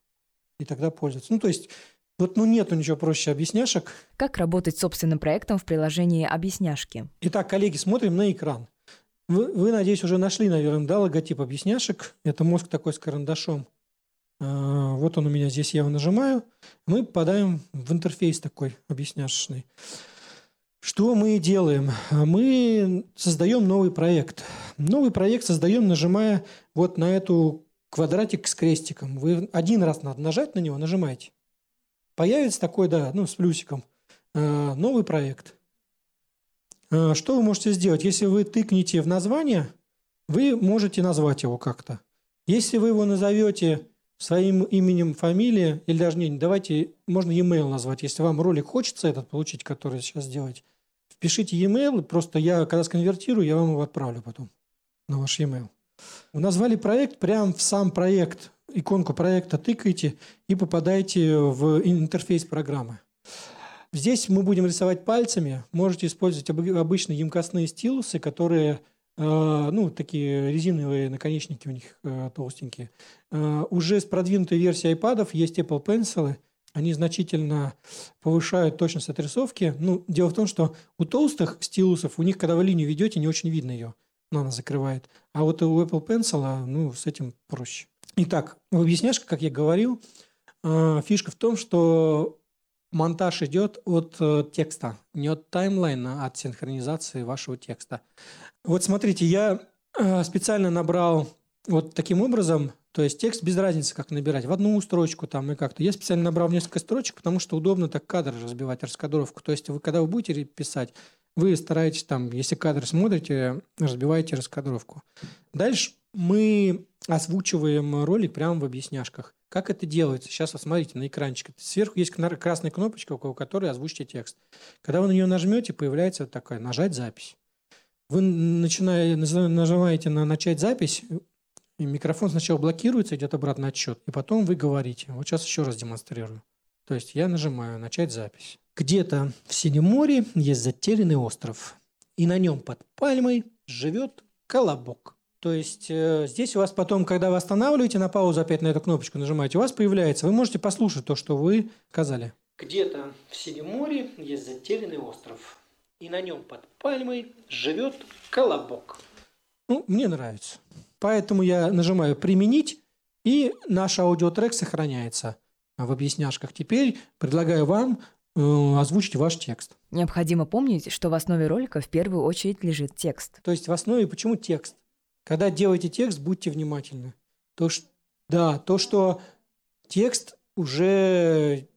И тогда пользоваться. Ну, то есть вот ну нету ничего проще объясняшек. Как работать с собственным проектом в приложении «Объясняшки»? Итак, коллеги, смотрим на экран. Вы, вы, надеюсь, уже нашли, наверное, да, логотип объясняшек. Это мозг такой с карандашом. А, вот он у меня здесь, я его нажимаю. Мы попадаем в интерфейс такой объясняшечный. Что мы делаем? Мы создаем новый проект. Новый проект создаем, нажимая вот на эту квадратик с крестиком. Вы один раз надо нажать на него, нажимаете. Появится такой, да, ну, с плюсиком, а, новый проект. А, что вы можете сделать? Если вы тыкнете в название, вы можете назвать его как-то. Если вы его назовете своим именем, фамилией, или даже не, давайте, можно e-mail назвать, если вам ролик хочется этот получить, который сейчас делать, впишите e-mail, просто я, когда сконвертирую, я вам его отправлю потом на ваш e-mail. Назвали проект, прям в сам проект, иконку проекта тыкаете и попадаете в интерфейс программы. Здесь мы будем рисовать пальцами. Можете использовать обычные емкостные стилусы, которые ну, такие резиновые наконечники у них э, толстенькие. Э, уже с продвинутой версией iPad есть Apple Pencil, они значительно повышают точность отрисовки. Ну, дело в том, что у толстых стилусов, у них, когда вы линию ведете, не очень видно ее, но она закрывает. А вот у Apple Pencil, ну, с этим проще. Итак, в объясняшках, как я говорил, фишка в том, что монтаж идет от текста, не от таймлайна, а от синхронизации вашего текста. Вот смотрите, я э, специально набрал вот таким образом, то есть текст без разницы, как набирать, в одну строчку там и как-то. Я специально набрал несколько строчек, потому что удобно так кадр разбивать, раскадровку. То есть вы, когда вы будете писать, вы стараетесь там, если кадр смотрите, разбиваете раскадровку. Дальше мы озвучиваем ролик прямо в объясняшках. Как это делается? Сейчас вот смотрите на экранчик. Сверху есть красная кнопочка, у которой озвучите текст. Когда вы на нее нажмете, появляется такая «нажать запись». Вы начинаете, нажимаете на «начать запись», и микрофон сначала блокируется, идет обратный отсчет, и потом вы говорите. Вот сейчас еще раз демонстрирую. То есть я нажимаю «начать запись». Где-то в Синем море есть затерянный остров, и на нем под пальмой живет колобок. То есть э, здесь у вас потом, когда вы останавливаете на паузу, опять на эту кнопочку нажимаете, у вас появляется, вы можете послушать то, что вы сказали. Где-то в Синем море есть затерянный остров, и на нем под пальмой живет колобок. Ну, мне нравится. Поэтому я нажимаю «Применить», и наш аудиотрек сохраняется в объясняшках. Теперь предлагаю вам э, озвучить ваш текст. Необходимо помнить, что в основе ролика в первую очередь лежит текст. То есть в основе почему текст? Когда делаете текст, будьте внимательны. То, что, да, то, что текст уже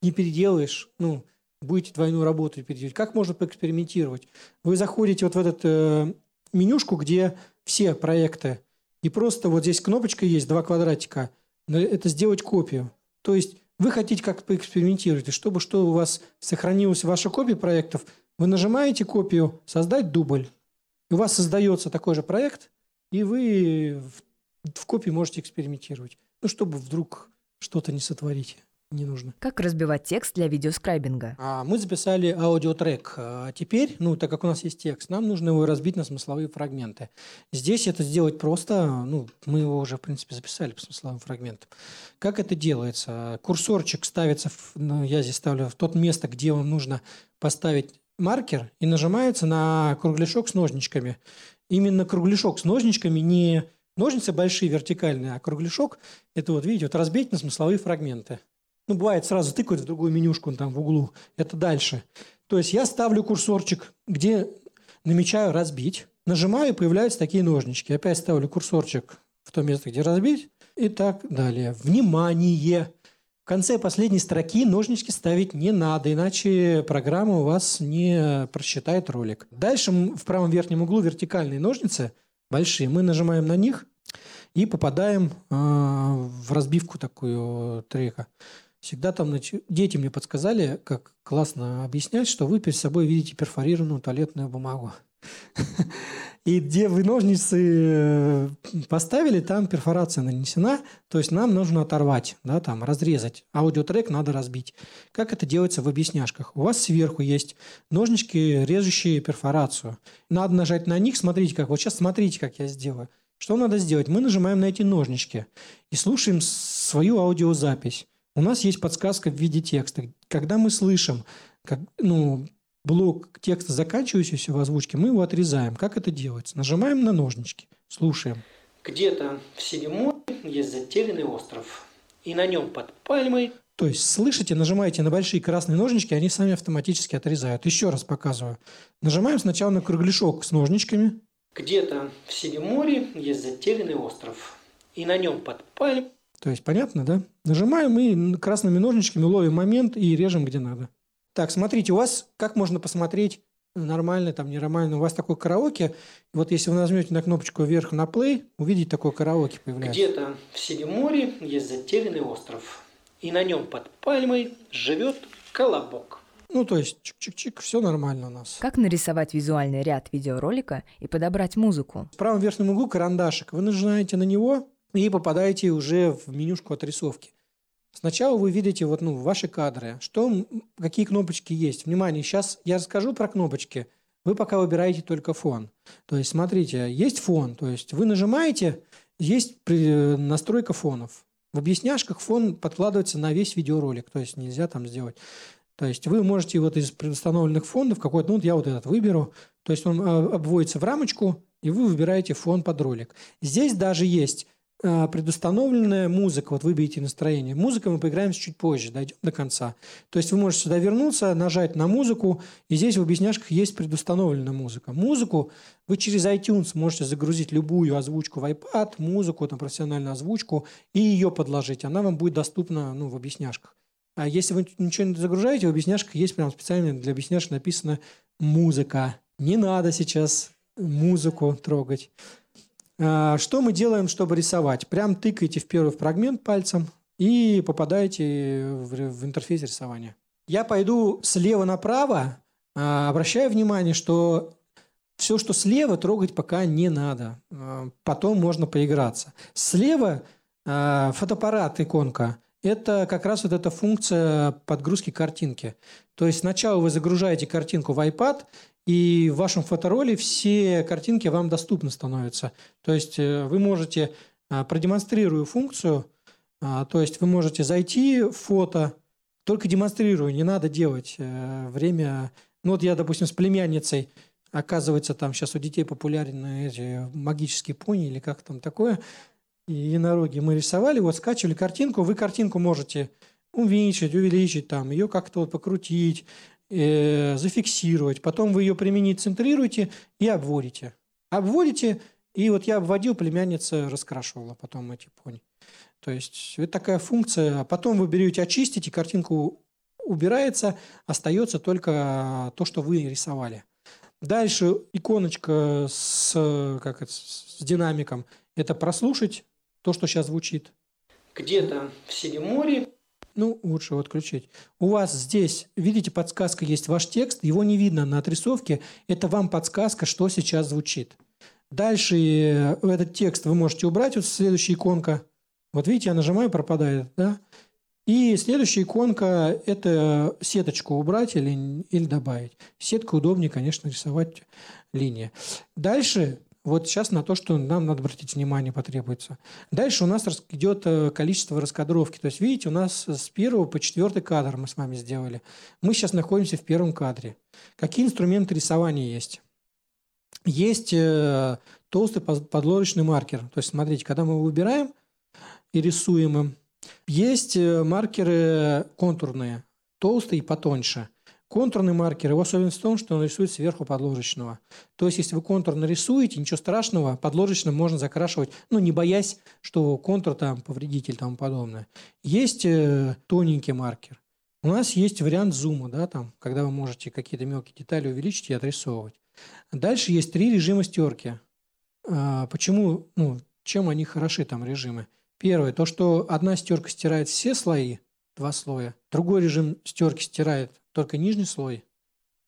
не переделаешь, ну, будете двойную работу переделать. Как можно поэкспериментировать? Вы заходите вот в этот э, менюшку, где все проекты, и просто вот здесь кнопочка есть, два квадратика, это сделать копию. То есть вы хотите как поэкспериментировать, и чтобы что у вас сохранилась ваша копия проектов, вы нажимаете копию «Создать дубль». И у вас создается такой же проект, и вы в, в копии можете экспериментировать. Ну, чтобы вдруг что-то не сотворить не нужно. Как разбивать текст для видеоскрайбинга? А, мы записали аудиотрек. А теперь, ну, так как у нас есть текст, нам нужно его разбить на смысловые фрагменты. Здесь это сделать просто, ну, мы его уже, в принципе, записали по смысловым фрагментам. Как это делается? Курсорчик ставится, в, ну, я здесь ставлю в тот место, где вам нужно поставить маркер, и нажимается на кругляшок с ножничками. Именно кругляшок с ножничками, не Ножницы большие, вертикальные, а кругляшок – это вот, видите, вот разбить на смысловые фрагменты. Ну, бывает, сразу тыкают в другую менюшку там в углу. Это дальше. То есть я ставлю курсорчик, где намечаю разбить, нажимаю, и появляются такие ножнички. Опять ставлю курсорчик в то место, где разбить, и так далее. Внимание! В конце последней строки ножнички ставить не надо, иначе программа у вас не просчитает ролик. Дальше в правом верхнем углу вертикальные ножницы, большие. Мы нажимаем на них и попадаем э, в разбивку такую трека. Всегда там нач... дети мне подсказали, как классно объяснять, что вы перед собой видите перфорированную туалетную бумагу. И где вы ножницы э, поставили, там перфорация нанесена, то есть нам нужно оторвать, да, там, разрезать. Аудиотрек надо разбить. Как это делается в объясняшках? У вас сверху есть ножнички, режущие перфорацию. Надо нажать на них, смотрите как. Вот сейчас смотрите, как я сделаю. Что надо сделать? Мы нажимаем на эти ножнички и слушаем свою аудиозапись. У нас есть подсказка в виде текста. Когда мы слышим, как, ну, блок текста, заканчивающийся в озвучке, мы его отрезаем. Как это делается? Нажимаем на ножнички, слушаем. Где-то в Севиморе есть затерянный остров, и на нем под пальмой то есть, слышите, нажимаете на большие красные ножнички, они сами автоматически отрезают. Еще раз показываю. Нажимаем сначала на кругляшок с ножничками. Где-то в Севиморе есть затерянный остров, и на нем под пальмой то есть, понятно, да? Нажимаем и красными ножничками ловим момент и режем где надо. Так, смотрите, у вас как можно посмотреть нормально, там, ненормально. У вас такой караоке. Вот если вы нажмете на кнопочку вверх на play, увидите такое караоке появляется. Где-то в Синеморе есть затерянный остров. И на нем под пальмой живет колобок. Ну, то есть, чик-чик-чик, все нормально у нас. Как нарисовать визуальный ряд видеоролика и подобрать музыку? В правом верхнем углу карандашик. Вы нажимаете на него и попадаете уже в менюшку отрисовки. Сначала вы видите вот, ну, ваши кадры, что, какие кнопочки есть. Внимание, сейчас я расскажу про кнопочки. Вы пока выбираете только фон. То есть, смотрите, есть фон. То есть, вы нажимаете, есть настройка фонов. В объясняшках фон подкладывается на весь видеоролик. То есть, нельзя там сделать. То есть, вы можете вот из предустановленных фондов какой-то, ну, я вот этот выберу. То есть, он а, обводится в рамочку, и вы выбираете фон под ролик. Здесь даже есть предустановленная музыка, вот выберите настроение. Музыка мы поиграем чуть позже, дойдем до конца. То есть вы можете сюда вернуться, нажать на музыку, и здесь в объясняшках есть предустановленная музыка. Музыку вы через iTunes можете загрузить любую озвучку в iPad, музыку, там, профессиональную озвучку, и ее подложить. Она вам будет доступна ну, в объясняшках. А если вы ничего не загружаете, в объясняшках есть прям специально для объясняшек написано «музыка». Не надо сейчас музыку трогать. А, что мы делаем, чтобы рисовать? Прям тыкаете в первый фрагмент пальцем и попадаете в интерфейс рисования. Я пойду слева направо, а, обращаю внимание, что все, что слева, трогать пока не надо. А, потом можно поиграться. Слева фотоаппарат, иконка. Это как раз вот эта функция подгрузки картинки. То есть сначала вы загружаете картинку в iPad, и в вашем фотороле все картинки вам доступны становятся. То есть э, вы можете, а, продемонстрирую функцию, а, то есть вы можете зайти в фото, только демонстрирую, не надо делать э, время. Ну вот я, допустим, с племянницей, оказывается, там сейчас у детей популярны эти магические пони или как там такое, и единороги мы рисовали, вот скачивали картинку, вы картинку можете уменьшить, увеличить, там, ее как-то вот покрутить, э, зафиксировать, потом вы ее применить центрируете и обводите. Обводите, и вот я обводил, племянница раскрашивала потом эти пони. То есть это такая функция. А потом вы берете очистить, и картинку убирается, остается только то, что вы рисовали. Дальше иконочка с, как это, с динамиком – это прослушать то, что сейчас звучит. Где-то в Синеморе ну, лучше его отключить. У вас здесь, видите, подсказка есть ваш текст, его не видно на отрисовке. Это вам подсказка, что сейчас звучит. Дальше э, этот текст вы можете убрать, вот следующая иконка. Вот видите, я нажимаю, пропадает, да? И следующая иконка – это сеточку убрать или, или добавить. Сетка удобнее, конечно, рисовать линии. Дальше вот сейчас на то, что нам надо обратить внимание, потребуется. Дальше у нас идет э, количество раскадровки. То есть, видите, у нас с первого по четвертый кадр мы с вами сделали. Мы сейчас находимся в первом кадре. Какие инструменты рисования есть? есть э, толстый подложечный маркер. То есть, смотрите, когда мы его выбираем и рисуем им, есть э, маркеры контурные, толстые и потоньше. Контурный маркер, его особенность в том, что он рисует сверху подложечного. То есть, если вы контур нарисуете, ничего страшного, подложечным можно закрашивать, ну, не боясь, что контур там повредитель и тому подобное. Есть э, тоненький маркер. У нас есть вариант зума, да, там, когда вы можете какие-то мелкие детали увеличить и отрисовывать. Дальше есть три режима стерки. А, почему, ну, чем они хороши, там, режимы? Первое, то, что одна стерка стирает все слои, два слоя. Другой режим стерки стирает только нижний слой.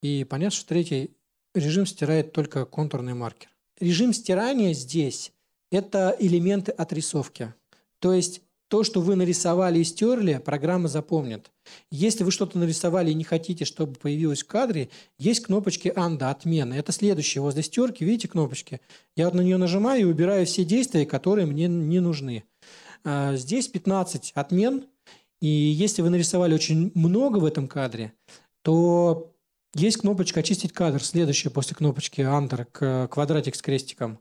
И понятно, что третий режим стирает только контурный маркер. Режим стирания здесь – это элементы отрисовки. То есть то, что вы нарисовали и стерли, программа запомнит. Если вы что-то нарисовали и не хотите, чтобы появилось в кадре, есть кнопочки «Анда» – отмена. Это следующее. Возле стерки, видите кнопочки? Я на нее нажимаю и убираю все действия, которые мне не нужны. А, здесь 15 отмен. И если вы нарисовали очень много в этом кадре, то есть кнопочка «Очистить кадр», следующая после кнопочки «Андер», квадратик с крестиком.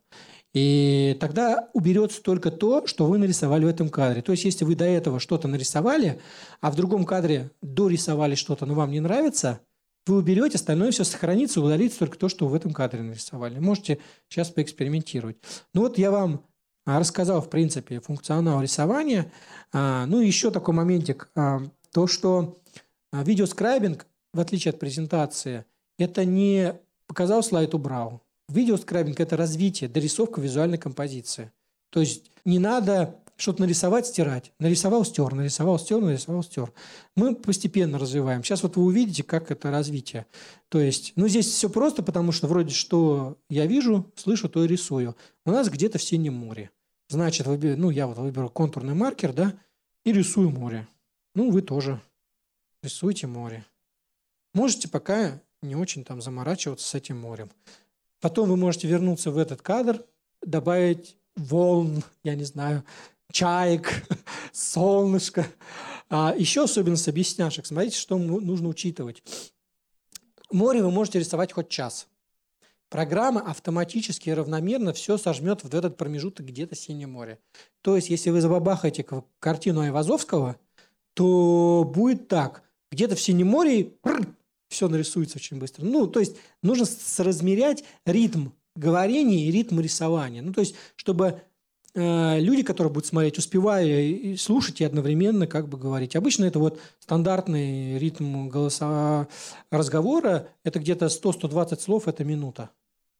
И тогда уберется только то, что вы нарисовали в этом кадре. То есть, если вы до этого что-то нарисовали, а в другом кадре дорисовали что-то, но вам не нравится, вы уберете, остальное все сохранится, удалится только то, что вы в этом кадре нарисовали. Можете сейчас поэкспериментировать. Ну вот я вам рассказал, в принципе, функционал рисования. А, ну и еще такой моментик. А, то, что видеоскрайбинг, в отличие от презентации, это не показал слайд, убрал. Видеоскрайбинг – это развитие, дорисовка визуальной композиции. То есть не надо что-то нарисовать, стирать. Нарисовал, стер, нарисовал, стер, нарисовал, стер. Мы постепенно развиваем. Сейчас вот вы увидите, как это развитие. То есть, ну, здесь все просто, потому что вроде что я вижу, слышу, то и рисую. У нас где-то в синем море. Значит, ну, я вот выберу контурный маркер, да, и рисую море. Ну, вы тоже рисуйте море. Можете пока не очень там заморачиваться с этим морем. Потом вы можете вернуться в этот кадр, добавить волн, я не знаю, чаек, солнышко. А еще особенность объясняшек. Смотрите, что нужно учитывать. Море вы можете рисовать хоть час. Программа автоматически и равномерно все сожмет в этот промежуток где-то Синее море. То есть, если вы забабахаете картину Айвазовского, то будет так. Где-то в Синем море все нарисуется очень быстро. Ну, то есть нужно соразмерять ритм говорения и ритм рисования. Ну, то есть, чтобы люди, которые будут смотреть, успевая и слушать и одновременно как бы говорить. Обычно это вот стандартный ритм голоса разговора, это где-то 100-120 слов, это минута.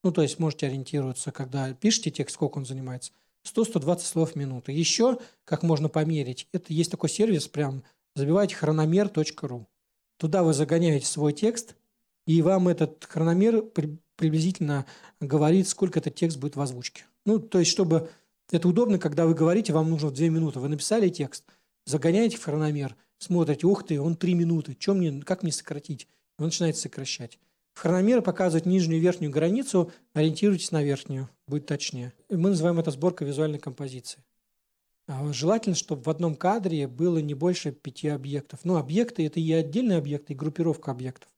Ну, то есть можете ориентироваться, когда пишете текст, сколько он занимается. 100-120 слов в минуту. Еще, как можно померить, это есть такой сервис, прям забивайте хрономер.ру. Туда вы загоняете свой текст, и вам этот хрономер приблизительно говорит, сколько этот текст будет в озвучке. Ну, то есть, чтобы это удобно, когда вы говорите, вам нужно 2 минуты. Вы написали текст, загоняете в хрономер, смотрите, ух ты, он 3 минуты, чем мне, как мне сократить? И он начинает сокращать. В хрономер показывает нижнюю и верхнюю границу, ориентируйтесь на верхнюю, будет точнее. Мы называем это сборка визуальной композиции. А, желательно, чтобы в одном кадре было не больше пяти объектов. Ну, объекты – это и отдельные объекты, и группировка объектов.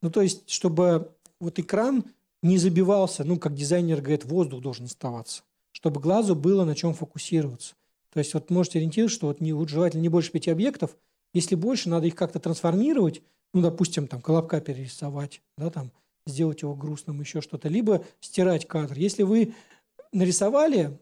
Ну, то есть, чтобы вот экран не забивался, ну, как дизайнер говорит, воздух должен оставаться, чтобы глазу было на чем фокусироваться. То есть, вот можете ориентироваться, что вот, не, вот желательно не больше пяти объектов. Если больше, надо их как-то трансформировать, ну, допустим, там, колобка перерисовать, да, там, сделать его грустным, еще что-то, либо стирать кадр. Если вы нарисовали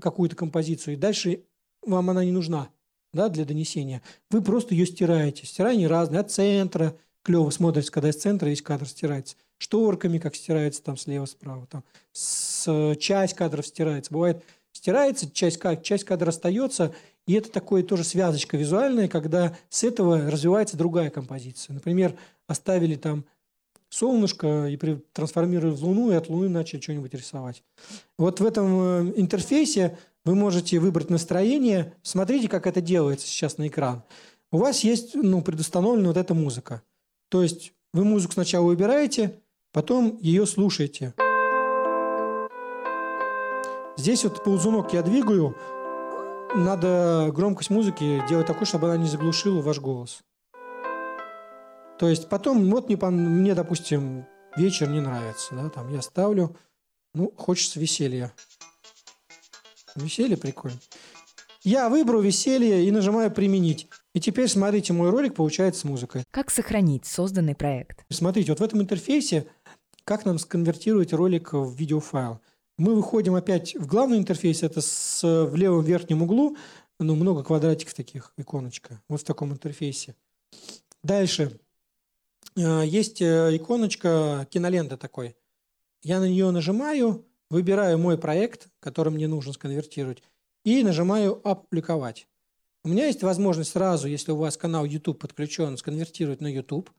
какую-то композицию, и дальше вам она не нужна да, для донесения. Вы просто ее стираете. Стирание разное, от центра, клево смотрится, когда из центра весь кадр стирается. Шторками, как стирается там слева-справа. Там, с, часть кадров стирается. Бывает, стирается, часть, часть кадра остается, и это такое тоже связочка визуальная, когда с этого развивается другая композиция. Например, оставили там солнышко и трансформировали в Луну, и от Луны начали что-нибудь рисовать. Вот в этом э, интерфейсе вы можете выбрать настроение. Смотрите, как это делается сейчас на экран. У вас есть ну, предустановлена вот эта музыка. То есть вы музыку сначала выбираете, потом ее слушаете. Здесь вот ползунок я двигаю. Надо громкость музыки делать такой, чтобы она не заглушила ваш голос. То есть потом, вот мне, мне, допустим, вечер не нравится, да, там я ставлю Ну, хочется веселья. Веселье прикольно. Я выбрал веселье и нажимаю «Применить». И теперь смотрите, мой ролик получается с музыкой. Как сохранить созданный проект? Смотрите, вот в этом интерфейсе как нам сконвертировать ролик в видеофайл. Мы выходим опять в главный интерфейс, это с, в левом верхнем углу, ну, много квадратиков таких, иконочка, вот в таком интерфейсе. Дальше. Э, есть э, иконочка кинолента такой. Я на нее нажимаю, выбираю мой проект, который мне нужно сконвертировать, и нажимаю «Опубликовать». У меня есть возможность сразу, если у вас канал YouTube подключен, сконвертировать на YouTube,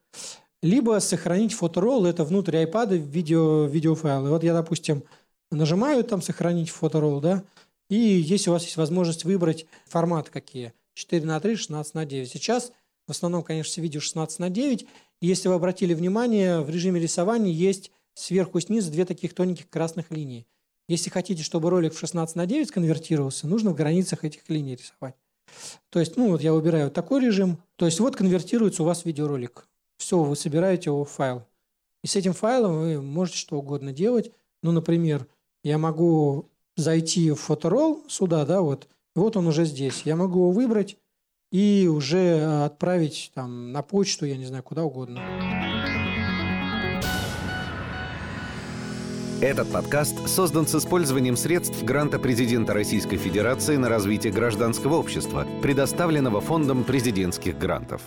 либо сохранить фоторолл, это внутрь iPad видео, видеофайл. И вот я, допустим, нажимаю там «Сохранить фоторолл», да, и если у вас есть возможность выбрать формат какие, 4 на 3, 16 на 9. Сейчас в основном, конечно, все видео 16 на 9. И если вы обратили внимание, в режиме рисования есть сверху и снизу две таких тоненьких красных линии. Если хотите, чтобы ролик в 16 на 9 конвертировался, нужно в границах этих линий рисовать. То есть, ну вот я выбираю такой режим. То есть вот конвертируется у вас видеоролик. Все, вы собираете его в файл. И с этим файлом вы можете что угодно делать. Ну, например, я могу зайти в фоторолл сюда, да, вот. Вот он уже здесь. Я могу его выбрать и уже отправить там на почту, я не знаю, куда угодно. Этот подкаст создан с использованием средств гранта президента Российской Федерации на развитие гражданского общества, предоставленного Фондом президентских грантов.